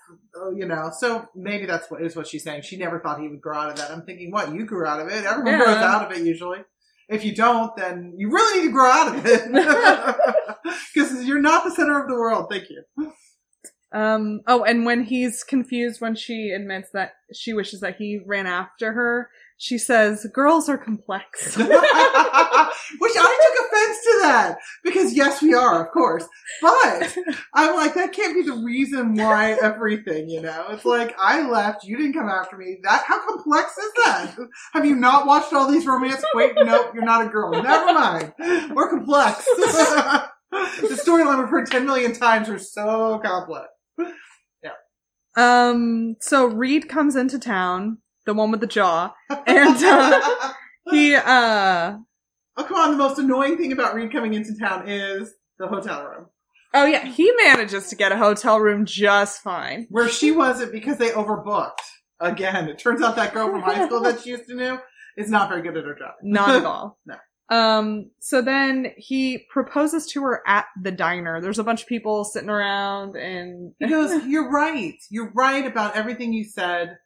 uh, You know, so maybe that's what is what she's saying. She never thought he would grow out of that. I'm thinking, what you grew out of it. Everyone Yeah. grows out of it usually. If you don't, then you really need to grow out of it because you're not the center of the world. Thank you. um oh and when he's confused when she admits that she wishes that he ran after her she says girls are complex Which I took offense to that because yes, we are, of course. But I'm like, that can't be the reason why everything, you know? It's like I left, you didn't come after me. That how complex is that? Have you not watched all these romance? Wait, nope, you're not a girl. Never mind. We're complex. the storyline we've heard ten million times are so complex. Yeah. Um so reed comes into town the one with the jaw And, uh, he uh oh come on! The most annoying thing about Reed coming into town is the hotel room. oh yeah he manages to get a hotel room just fine where she wasn't because they overbooked. Again, it turns out that girl from high school that she used to know is not very good at her job. Not at all. No. Um, so then he proposes to her at the diner. There's a bunch of people sitting around and He goes, "You're right. You're right about everything you said."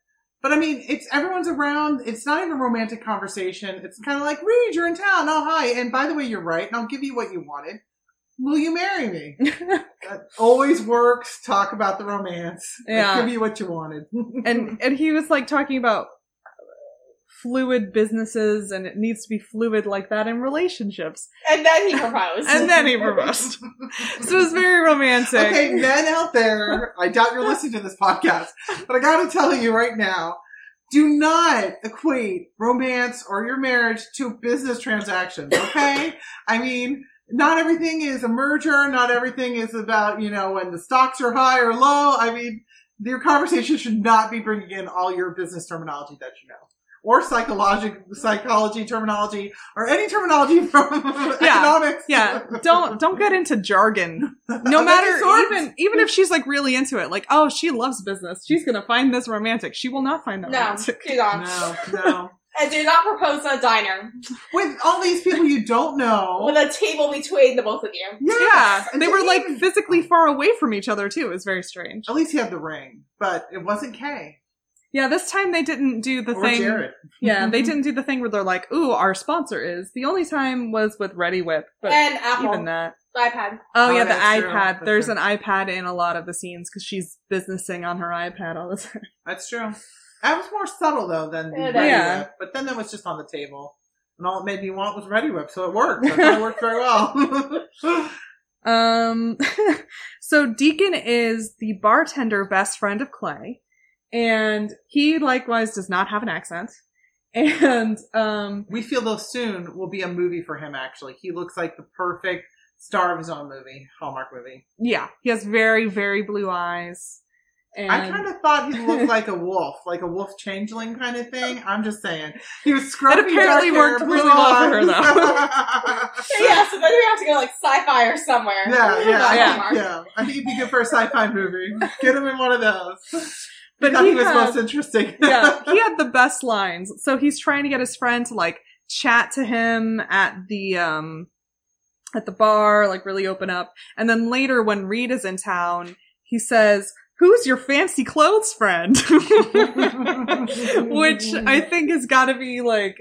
But I mean, it's everyone's around. It's not even a romantic conversation. It's kind of like, "Reed, you're in town. Oh, hi. And by the way, you're right. And I'll give you what you wanted. Will you marry me?" That always works. Talk about the romance. Yeah. I'll give you what you wanted. and and he was like talking about fluid businesses and it needs to be fluid like that in relationships. And then he proposed. And then he proposed. So it was very romantic. Okay, men out there, I doubt you're listening to this podcast, but I gotta tell you right now, do not equate romance or your marriage to business transactions, okay? I mean, not everything is a merger, not everything is about, you know, when the stocks are high or low. I mean, your conversation should not be bringing in all your business terminology that you know. Or psychologic psychology terminology, or any terminology from economics. Yeah, don't don't get into jargon. No matter even even if she's like really into it, like oh she loves business, she's gonna find this romantic. She will not find that no, romantic. she's on. No, no. And do not propose in a diner With all these people you don't know. with a table between the both of you. Yeah, Yes, and they were like physically far away from each other too. It was very strange. At least he had the ring, but it wasn't Kay Yeah, this time they didn't do the or thing. Jared. Yeah, they didn't do the thing where they're like, "Ooh, our sponsor is." The only time was with Reddi-wip, but and Apple even that. iPad. Oh, Oh, yeah, the that's true. iPad. There's true. an iPad in a lot of the scenes because she's businessing on her iPad all the time. That's true. That was more subtle though than the Ready is. Whip, but then that was just on the table, and all it made me want was Reddi-wip, so it worked. I it worked very well. Um, so Deacon is the bartender best friend of Clay, and he likewise does not have an accent. And um, we feel though soon will be a movie for him. Actually, he looks like the perfect star of his own movie, Hallmark movie. yeah, he has very, very blue eyes. And I kind of thought he looked like a wolf, like a wolf changeling kind of thing. I'm just saying. He was scruffy, apparently dark hair, worked blue really well for her, eyes. yeah, so then we have to go like sci-fi or somewhere. Yeah, yeah, yeah. Hallmark. yeah. I think he'd be good for a sci-fi movie. Get him in one of those. But he he was had- most interesting. yeah, he had the best lines. So he's trying to get his friend to like chat to him at the um at the bar, like really open up. And then later when Reed is in town, he says, "Who's your fancy clothes friend?" Which I think has got to be like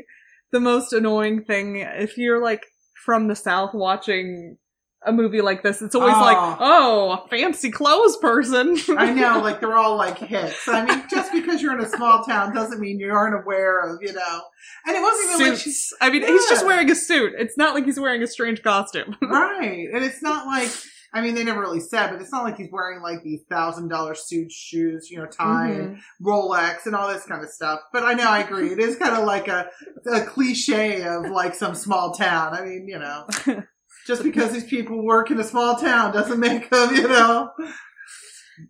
the most annoying thing if you're like from the south watching a movie like this. It's always Oh. like, oh, a fancy clothes person. I know, like they're all like hits. I mean, just because you're in a small town doesn't mean you aren't aware of, you know. And it wasn't even like Suits. I mean, he's just wearing a suit. It's not like he's wearing a strange costume. right, and it's not like I mean they never really said, but it's not like he's wearing like these thousand dollar suit shoes, you know, tie, and Mhm. Rolex, and all this kind of stuff. But I know I agree, it is kind of like a a cliche of like some small town. I mean, you know. Just because these people work in a small town doesn't make them, you know,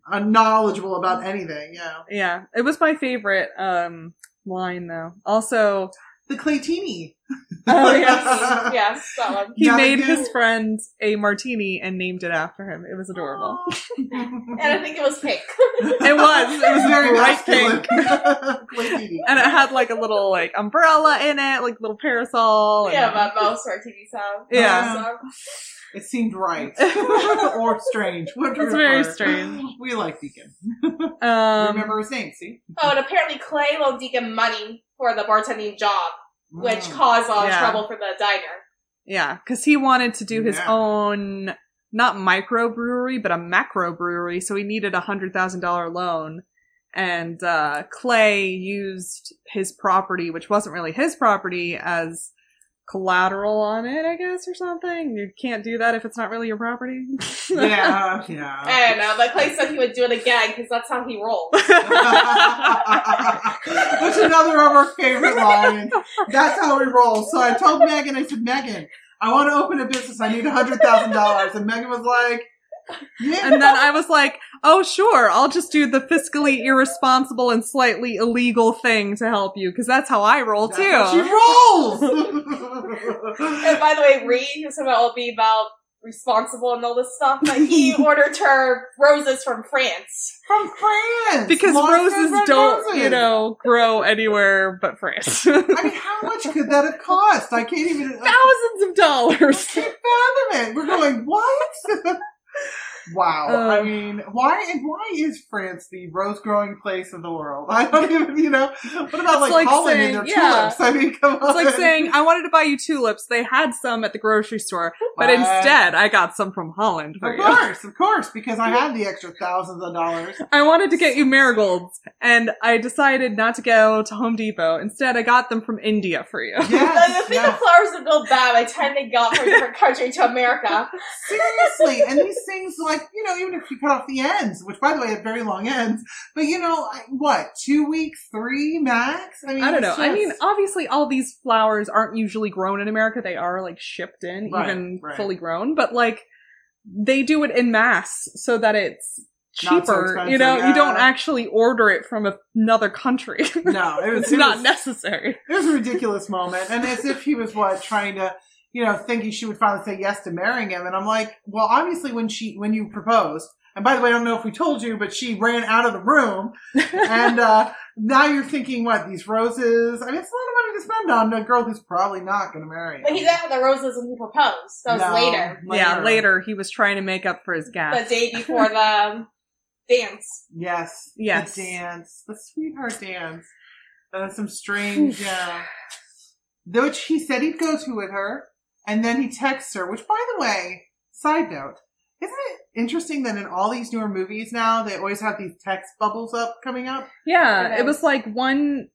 unknowledgeable about anything. Yeah. Yeah, it was my favorite um line though. Also, The Claytini. Oh, yes. yes, that one. he Not made his friend a martini and named it after him. It was adorable. And I think it was pink. It was. It was very bright pink. Claytini. And it had like a little like umbrella in it, like little parasol. and- yeah, but most martinis have. Yeah. So, It seemed right. or strange. What do you It's very prefer? strange. We like Deacon. um, Remember his name, see? oh, and apparently Clay loaned Deacon money for the bartending job, which Mm. caused a lot of Yeah. trouble for the diner. Yeah, because he wanted to do his Yeah. own, not micro brewery, but a macro brewery. So he needed a hundred thousand dollar loan, and uh, Clay used his property, which wasn't really his property, as collateral on it, I guess, or something. You can't do that if it's not really your property. Yeah, yeah. I don't know, but Clay said he would do it again because that's how he rolls. That's another of our favorite lines. That's how we roll. So I told Megan, I said, Megan, I want to open a business. I need a hundred thousand dollars. And Megan was like, Yeah. and then I was like, "Oh, sure, I'll just do the fiscally irresponsible and slightly illegal thing to help you, because that's how I roll That's too." how she rolls. And by the way, Reed, who's going to all be about responsible and all this stuff, but he ordered her roses from France. From France. because Lost roses don't, roses. you know, grow anywhere but France. I mean, how much could that have cost? I can't even. I Thousands of dollars. can't fathom it. We're going what? Wow. I Uh. mean, why and why is France the rose growing place of the world? I don't even. You know, what about like, like Holland saying- and their yeah. tulips? I mean, come on. It's like saying, I wanted to buy you tulips. They had some at the grocery store, but What? instead I got some from Holland for Of you. course, of course, because I had the extra thousands of dollars. I wanted to get you marigolds, and I decided not to go to Home Depot. Instead, I got them from India for you. Like, Yes, the thing yes. of flowers would go bad by the time they got from a different country to America. Seriously, and these things, like you know, even if you cut off the ends, which by the way have very long ends, but you know, what two weeks, three max? I mean, I don't know. it's I mean, obviously, all these flowers aren't usually grown in America. They are like shipped in, Right, even right. fully grown. But like, they do it in mass so that it's Not so cheaper. you know, you don't actually order it from another country. no, it was it's it not was- necessary. It was a ridiculous moment, and as if he was what trying to, you know, thinking she would finally say yes to marrying him. And I'm like, well, obviously, when she when you proposed, and by the way, I don't know if we told you, but she ran out of the room, and uh now you're thinking, what these roses? I mean, it's a lot of money to spend on a girl who's probably not going to marry. But he him. didn't have the roses when he proposed. That was No, later. Yeah, later he was trying to make up for his gas. The day before the dance. Yes, Yes. the dance, the sweetheart dance. Uh, some strange, uh, which he said he'd go to with her, and then he texts her. Which, by the way, side note, isn't it interesting that in all these newer movies now they always have these text bubbles up coming up? Yeah, Okay. it was like one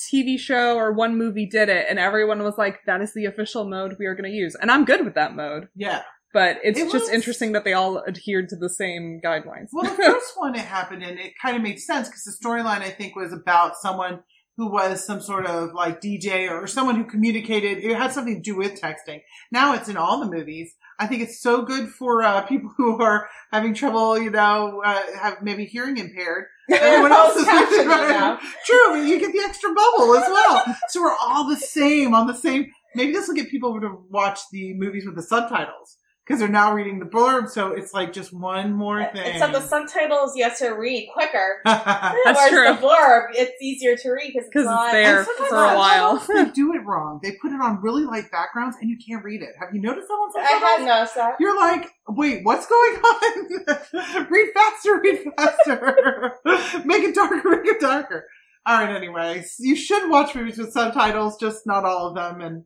TV show or one movie did it, and everyone was like, "That is the official mode we are going to use," and I'm good with that mode. Yeah. But it's It just was- interesting that they all adhered to the same guidelines. Well, the first one it happened in, it kind of made sense because the storyline I think was about someone who was some sort of like DJ or someone who communicated. It had something to do with texting. Now it's in all the movies. I think it's so good for uh, people who are having trouble, you know, uh, have maybe hearing impaired. Everyone else is Closed right. now. True, but you get the extra bubble as well. so we're all the same on the same. Maybe this will get people to watch the movies with the subtitles because they're now reading the blurb. So it's like just one more thing. Except the subtitles you have to read quicker. That's Whereas true. the blurb, it's easier to read because because it's it's there for a while. they do it wrong. They put it on really light backgrounds and you can't read it. Have you noticed that on some I had subtitles? noticed that. You're like, wait, what's going on? read faster, read faster. make it darker, make it darker. All right, anyways, you should watch movies with subtitles, just not all of them. And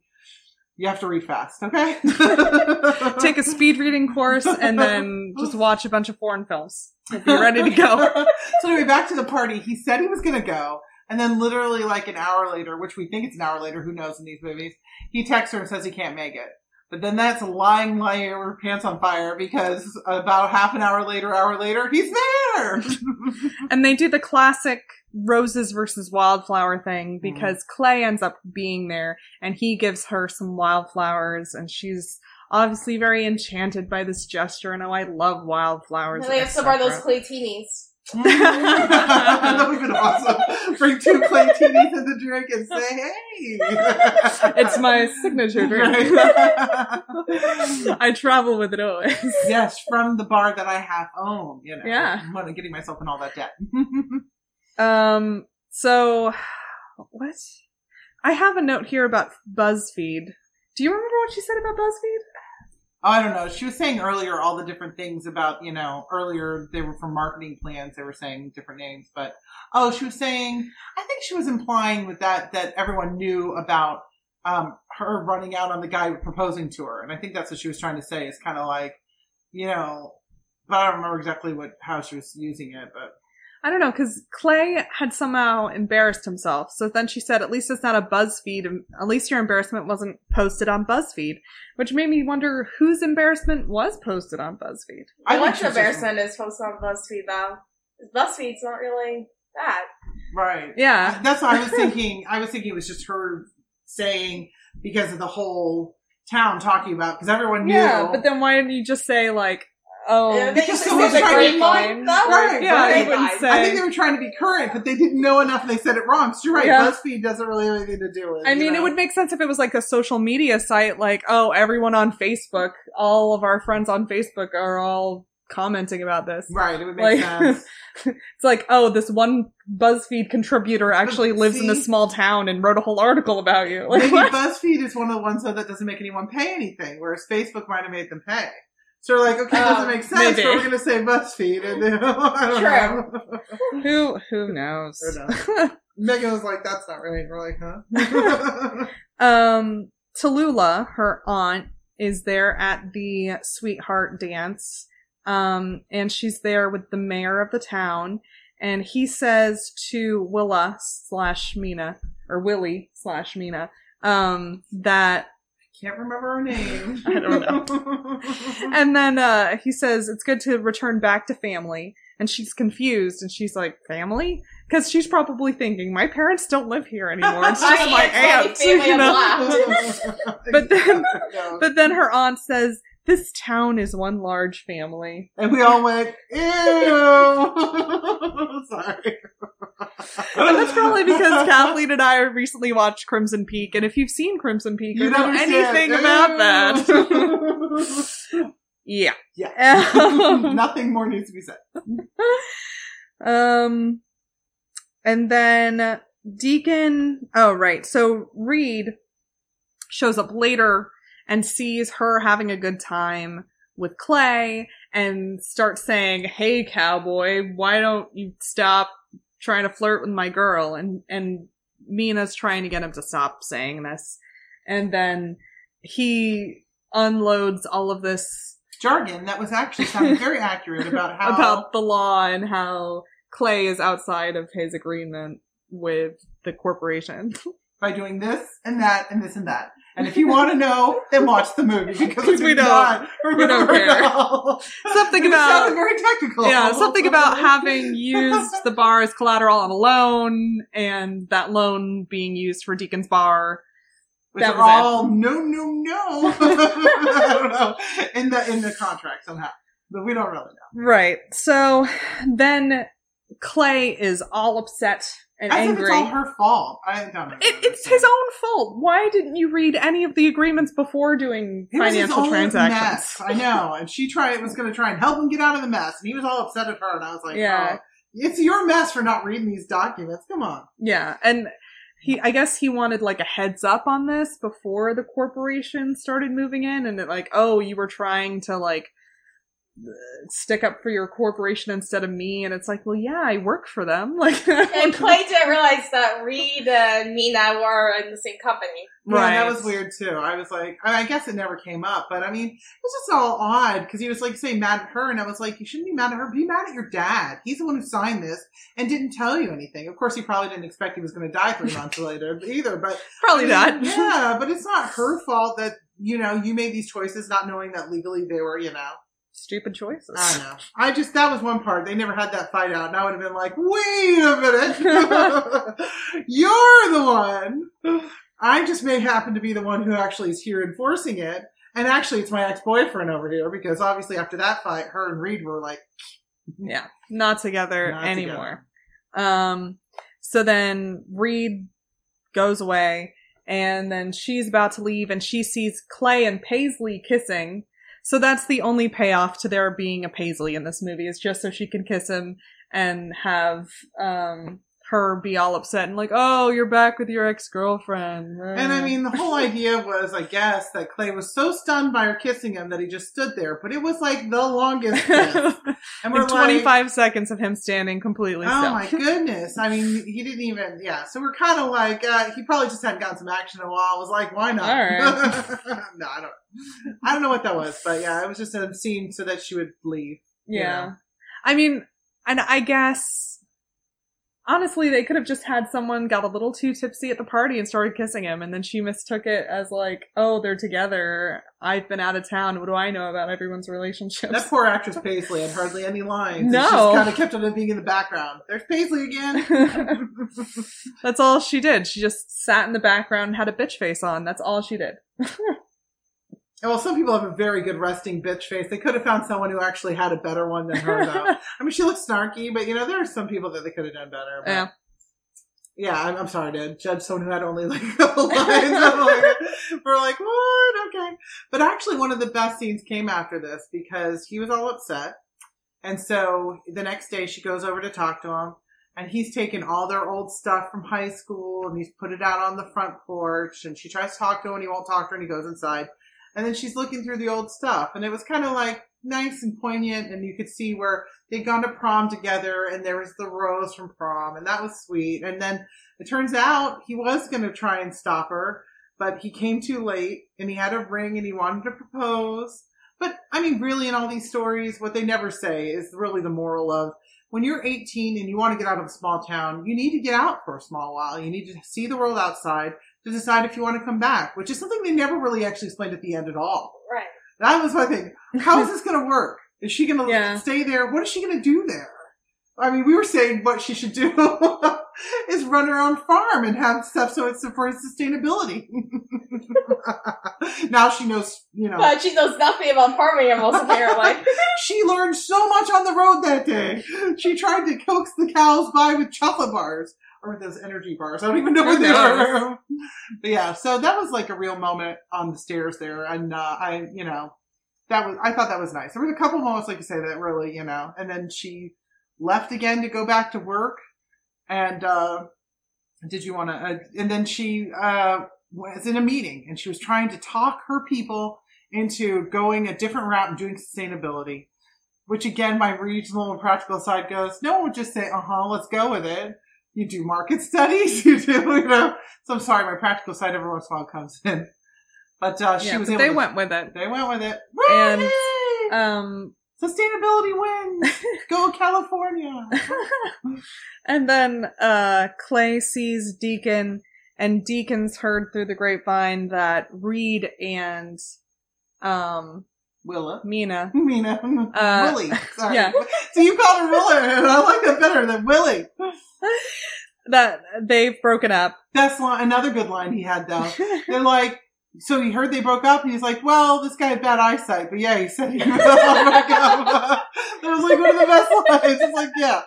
You have to read fast, okay? Take a speed reading course and then just watch a bunch of foreign films. If You'll be ready to go. so anyway, back to the party. He said he was going to go, and then literally like an hour later, which we think it's an hour later, who knows in these movies, he texts her and says he can't make it. But then that's lying, lying over pants on fire because about half an hour later, hour later, he's there. And they do the classic roses versus wildflower thing mm-hmm. because Clay ends up being there and he gives her some wildflowers and she's obviously very enchanted by this gesture and oh I love wildflowers. And they have some of those clay Claytinis. Mm-hmm. that would have been awesome. Bring two Claytinis in the drink and say, hey. it's my signature drink. Right. I travel with it always. yes, from the bar that I have owned, you know. Yeah. I'm getting myself in all that debt. Um, so what? I have a note here about BuzzFeed. Do you remember what she said about BuzzFeed? I don't know. She was saying earlier all the different things about, you know, earlier they were from marketing plans. They were saying different names, but oh, she was saying, I think she was implying with that, that everyone knew about, um, her running out on the guy proposing to her. And I think that's what she was trying to say is kind of like, you know, but I don't remember exactly what, how she was using it, but I don't know, because Clay had somehow embarrassed himself. So then she said, at least it's not a BuzzFeed. At least your embarrassment wasn't posted on BuzzFeed. Which made me wonder whose embarrassment was posted on BuzzFeed. I think What's she was just- embarrassment is posted on BuzzFeed though. BuzzFeed's not really that. Right. Yeah. That's what I was thinking. I was thinking it was just her saying because of the whole town talking about, because everyone knew. Yeah, but then why didn't you just say, like, oh, Yeah, they because just someone's say trying to grapevine, find- though. Right, yeah, right. I say. I think they were trying to be current, but they didn't know enough and they said it wrong. So you're right. Yeah. BuzzFeed doesn't really have anything to do with it. I you mean, it would make sense if it was like a social media site, like, oh, everyone on Facebook, all of our friends on Facebook are all commenting about this. Right, it would make Like, sense. it's like, oh, this one BuzzFeed contributor actually lives in a small town and wrote a whole article about you. Like, Maybe what? BuzzFeed is one of the ones though that doesn't make anyone pay anything, whereas Facebook might have made them pay. So we're like, okay, it Oh, doesn't make sense, maybe. but we're gonna say BuzzFeed, and then know. who who knows? Who Megan was like, "That's not right." We're like, "Huh?" um, Tallulah, her aunt, is there at the sweetheart dance. Um, and she's there with the mayor of the town. And he says to Willa slash Mina, or Willie slash Mina, um, that Can't remember her name. I don't know. And then uh, he says it's good to return back to family. And she's confused and she's like, Family? Because she's probably thinking, My parents don't live here anymore. It's just My my aunt. You know? But then- But then her aunt says, This town is one large family. and we all went, "Ew." Sorry. And that's probably because Kathleen and I recently watched Crimson Peak. And if you've seen Crimson Peak You know anything about that, that. yeah. yeah. Um, Nothing more needs to be said. Um, and then Deacon. Oh, right. So Reed shows up later and sees her having a good time with Clay and starts saying, "Hey, cowboy, why don't you stop trying to flirt with my girl?" And and Mina's trying to get him to stop saying this, and then he unloads all of this Jargon that was actually sounded very accurate about how about the law and how Clay is outside of his agreement with the corporation. by doing this and that and this and that. And if you want to know, then watch the movie because we, We do don't. not We don't remember care. all. Something about- sounded very technical. yeah, something about having used the bar as collateral on a loan and that loan being used for Deacon's bar. Which that are was it. all no, no, no. I don't know in the in the contract somehow, but we don't really know. Right. So then Clay is all upset and As if angry. it's all her fault. I don't know. It, it's his own fault. Why didn't you read any of the agreements before doing It financial transactions? I know, and she tried was going to try and help him get out of the mess, and he was all upset at her, and I was like, Yeah. "Oh, it's your mess for not reading these documents. Come on." Yeah, and he, I guess he wanted like a heads up on this before the corporation started moving in, and it like, oh, you were trying to like stick up for your corporation instead of me and it's like well yeah i work for them like And Clay didn't realize that Reed and Mina were in the same company. Yeah, that was weird too. I was like, I I guess it never came up, but I mean, it was just all odd because he was like saying mad at her, and I was like, you shouldn't be mad at her. Be mad at your dad. He's the one who signed this and didn't tell you anything. Of course, he probably didn't expect he was going to die three months later either. But probably I mean, not Yeah, but it's not her fault that you know you made these choices not knowing that legally they were, you know. Stupid choices I know. I just that was one part. They never had that fight out, and I would have been like, "Wait a minute, you're the one." I just may happen to be the one who actually is here enforcing it, and actually, it's my ex-boyfriend over here because obviously after that fight, her and Reed were like, yeah not together Not anymore um so then reed goes away and then she's about to leave and she sees clay and paisley kissing so that's the only payoff to there being a paisley in this movie is just so she can kiss him and have um her be all upset and like oh you're back with your ex-girlfriend and I mean, the whole idea was, I guess, that Clay was so stunned by her kissing him that he just stood there, but it was like the longest kiss, and we're Like like, 25 seconds of him standing completely Oh still my goodness! I mean, he didn't even. Yeah, so we're kind of like uh, he probably just hadn't gotten some action in a while. I was like, why not? All right. no, I don't. I don't know what that was, but yeah, it was just a scene so that she would leave. Yeah. Yeah. I mean, and I guess honestly, they could have just had someone got a little too tipsy at the party and started kissing him, and then she mistook it as like, oh, they're together. I've been out of town. What do I know about everyone's relationships? That poor actress Paisley had hardly any lines. No. she just kind of kept on being in the background. There's Paisley again. That's all she did. She just sat in the background and had a bitch face on. That's all she did. well, some people have a very good resting bitch face. They could have found someone who actually had a better one than her, though. I mean, she looks snarky, but you know, there are some people that they could have done better. But Yeah. Yeah, I'm, I'm sorry to judge someone who had only like a couple lines. Like, we're like, what? Okay. But actually, one of the best scenes came after this because he was all upset. And so the next day she goes over to talk to him and he's taken all their old stuff from high school and he's put it out on the front porch and she tries to talk to him and he won't talk to her and he goes inside. And then she's looking through the old stuff and it was kind of like nice and poignant and you could see where they'd gone to prom together and there was the rose from prom and that was sweet. And then it turns out he was going to try and stop her, but he came too late and he had a ring and he wanted to propose. But I mean, really, in all these stories, what they never say is really the moral of when you're 18 and you want to get out of a small town, you need to get out for a small while. You need to see the world outside to decide if you want to come back, which is something they never really actually explained at the end at all. Right. That was my thing. How is this going to work? Is she going to Yeah. stay there? What is she going to do there? I mean, we were saying what she should do is run her own farm and have stuff so it's for sustainability. now she knows, you know, But she knows nothing about farming animals, apparently. she learned so much on the road that day. She tried to coax the cows by with chocolate bars or those energy bars. I don't even know what they are. But yeah, so that was like a real moment on the stairs there, and uh, I, you know, that was I thought that was nice. There was a couple moments, like you say, that really, you know, and then she left again to go back to work, and uh, did you want to? Uh, and then she uh, was in a meeting, and she was trying to talk her people into going a different route and doing sustainability. Which again, my regional and practical side goes, no one would just say, uh huh, let's go with it. You do market studies, you do, you know. So I'm sorry, my practical side every once in a while comes in. But uh, she yeah, was but able they to, went with it. they went with it. And, Yay! Um, Sustainability wins. Go California. and then uh, Clay sees Deacon, and Deacon's heard through the grapevine that Reed and um, Willa. Mina. Mina. Uh, Willie. Sorry. yeah. So you called her Willa, and I like that better than Willie. That they've broken up. That's li- another good line he had, though. They're like, so he heard they broke up, and he's like, well, this guy had bad eyesight, but yeah, he said he would break up. That was like one of the best lines. It's like, yeah.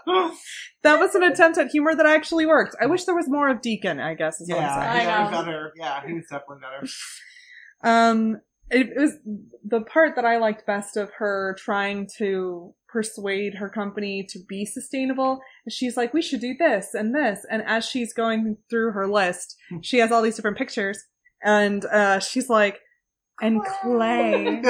that was an attempt at humor that actually worked. I wish there was more of Deacon. I guess is what I'm Yeah, saying. I yeah, he know. better. Yeah, he was definitely better. Um, it, it was the part that I liked best of her trying to persuade her company to be sustainable. And She's like, we should do this and this. And as she's going through her list, she has all these different pictures. And uh, she's like, and Clay. and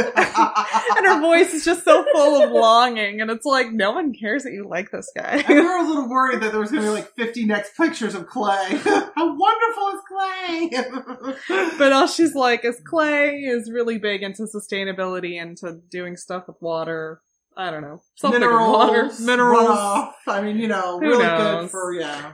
her voice is just so full of longing, and it's like no one cares that you like this guy. I were a little worried that there was going to be like 50 next pictures of Clay. How wonderful is Clay? but all she's like is Clay is really big into sustainability, into doing stuff with water. I don't know something with water, minerals, minerals. runoff. I mean, you know, Who really knows? good for yeah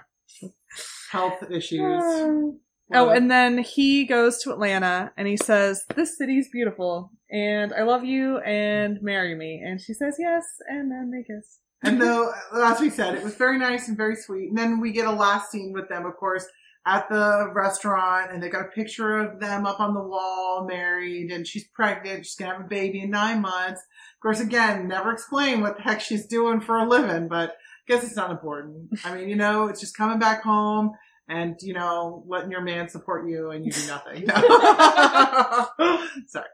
health issues. Oh, and then he goes to Atlanta and he says, This city's beautiful and I love you and marry me. And she says yes, and then they kiss. And though, as we said, it was very nice and very sweet. And then we get a last scene with them, of course, at the restaurant, and they got a picture of them up on the wall, married, and she's pregnant. She's gonna have a baby in nine months. Of course, again, never explain what the heck she's doing for a living, but I guess it's not important. I mean, you know, it's just coming back home and, you know, letting your man support you and you do nothing. Sorry.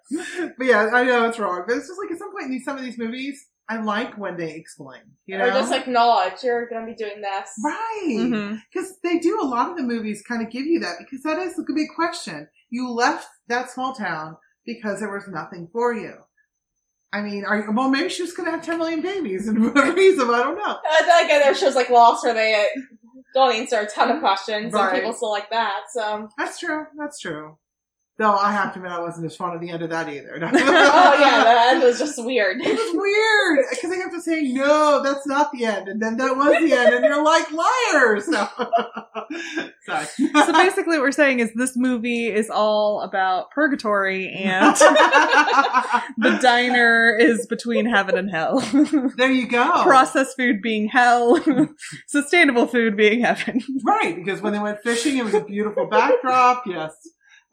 But yeah, I know it's wrong, but it's just like at some point in some of these movies, I like when they explain, you know? Or just acknowledge you're gonna be doing this. Right. Mm-hmm. Because they do a lot of the movies kind of give you that because that is a big question. You left that small town because there was nothing for you. I mean, are you, well, maybe she was going to have 10 million babies and for whatever reason, I don't know. And then again, there are shows like Lost where they uh, don't answer a ton of questions, Right. and people still like that. So, That's true. That's true. Though I have to admit, I wasn't as fond of the end of that either. oh yeah, the end was just weird. It was weird because they have to say no, that's not the end, and then that was the end, and you're like liars. So, sorry. So basically, what we're saying is this movie is all about purgatory, and the diner is between heaven and hell. there you go. Processed food being hell, sustainable food being heaven. Right, because when they went fishing, it was a beautiful backdrop. Yes.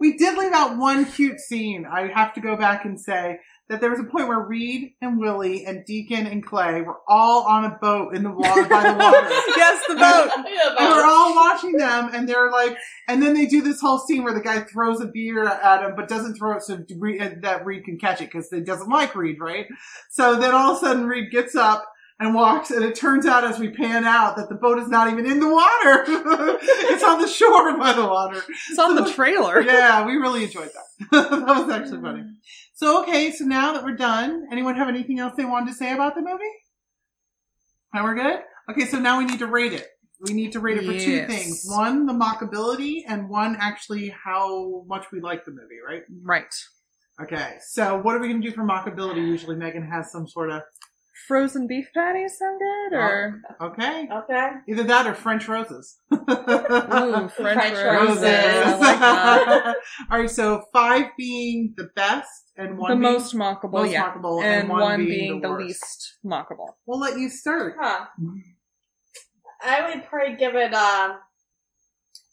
We did leave out one cute scene. I have to go back and say that there was a point where Reed and Willie and Deacon and Clay were all on a boat in the water by the water. yes, the boat. Yeah, And we're all watching them, and they're like, and then they do this whole scene where the guy throws a beer at him, but doesn't throw it so Reed, that Reed can catch it because he doesn't like Reed, right? So then all of a sudden Reed gets up and walks, and it turns out as we pan out that the boat is not even in the water. it's on the shore by the water. It's on the trailer. Yeah, we really enjoyed that. that was actually funny. Mm. So okay, so now that we're done, anyone have anything else they wanted to say about the movie? Now we're good? Okay, so now we need to rate it. We need to rate it for two things. One, the mockability, and one, actually, how much we like the movie, right? Right. Okay, so what are we going to do for mockability? Usually Megan has some sort of, Frozen beef patties sound good, or okay, Okay. either that or French roses. ooh, French, French roses. roses. I like that. All right, so five being the best and one the being, most mockable, most yeah, mockable, and, one, being, being the, worst. least mockable. We'll let you start. Huh. I would probably give it um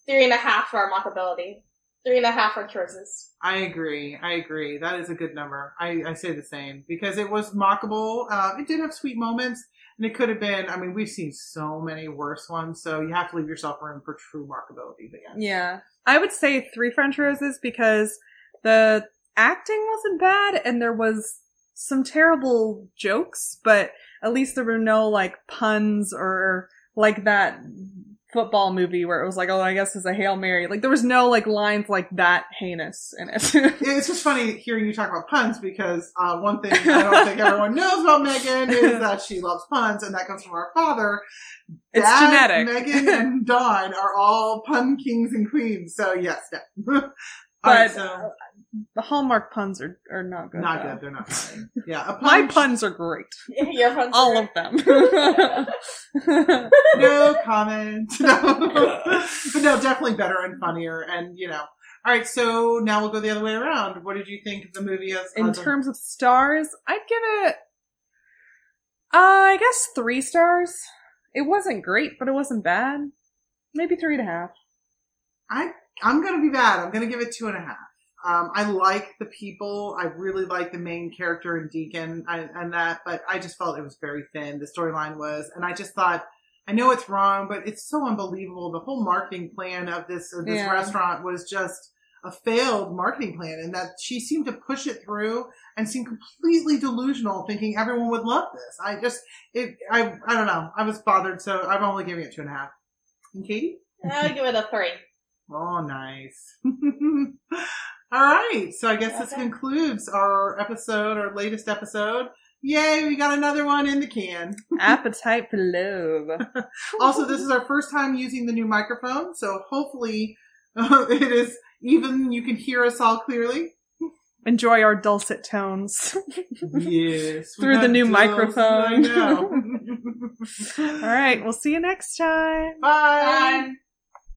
three and a half for our mockability. Three and a half for choices. I agree. I agree. That is a good number. I, I say the same because it was mockable. Uh, it did have sweet moments, and it could have been. I mean, we've seen so many worse ones, so you have to leave yourself room for true mockability. But yeah, Yeah, I would say three French roses because the acting wasn't bad, and there was some terrible jokes, but at least there were no like puns or like that football movie where it was like, oh, I guess it's a hail mary. Like there was no like lines like that heinous in it. it's just funny hearing you talk about puns because uh, one thing I don't think everyone knows about Megan is that she loves puns, and that comes from our father. It's Dad, genetic. Megan and Dawn are all pun kings and queens, so yes, yeah. But right, so uh, the Hallmark puns are, are not good. not though. good. They're not funny. Yeah, a My pun puns are great. Your puns All are- of them. no comment. No. but no, definitely better and funnier. And, you know. All right, so now we'll go the other way around. What did you think of the movie as In as a- terms of stars, I'd give it, uh, I guess three stars. It wasn't great, but it wasn't bad. Maybe three and a half. I I'm gonna be bad. I'm gonna give it two and a half. Um, I like the people. I really like the main character and Deacon and, and that, but I just felt it was very thin. The storyline was, and I just thought, I know it's wrong, but it's so unbelievable. The whole marketing plan of this of this Yeah. restaurant was just a failed marketing plan, and that she seemed to push it through and seemed completely delusional, thinking everyone would love this. I just, it, I, I don't know. I was bothered, so I'm only giving it two and a half. And Katie? I would give it a three. Oh, nice. All right. So I guess this concludes our episode, our latest episode. Yay, we got another one in the can. Appetite for love. Also, this is our first time using the new microphone, so hopefully uh, it is even you can hear us all clearly. Enjoy our dulcet tones. Yes. Through the new I microphone. know. All right, we'll see you next time. Bye. Bye.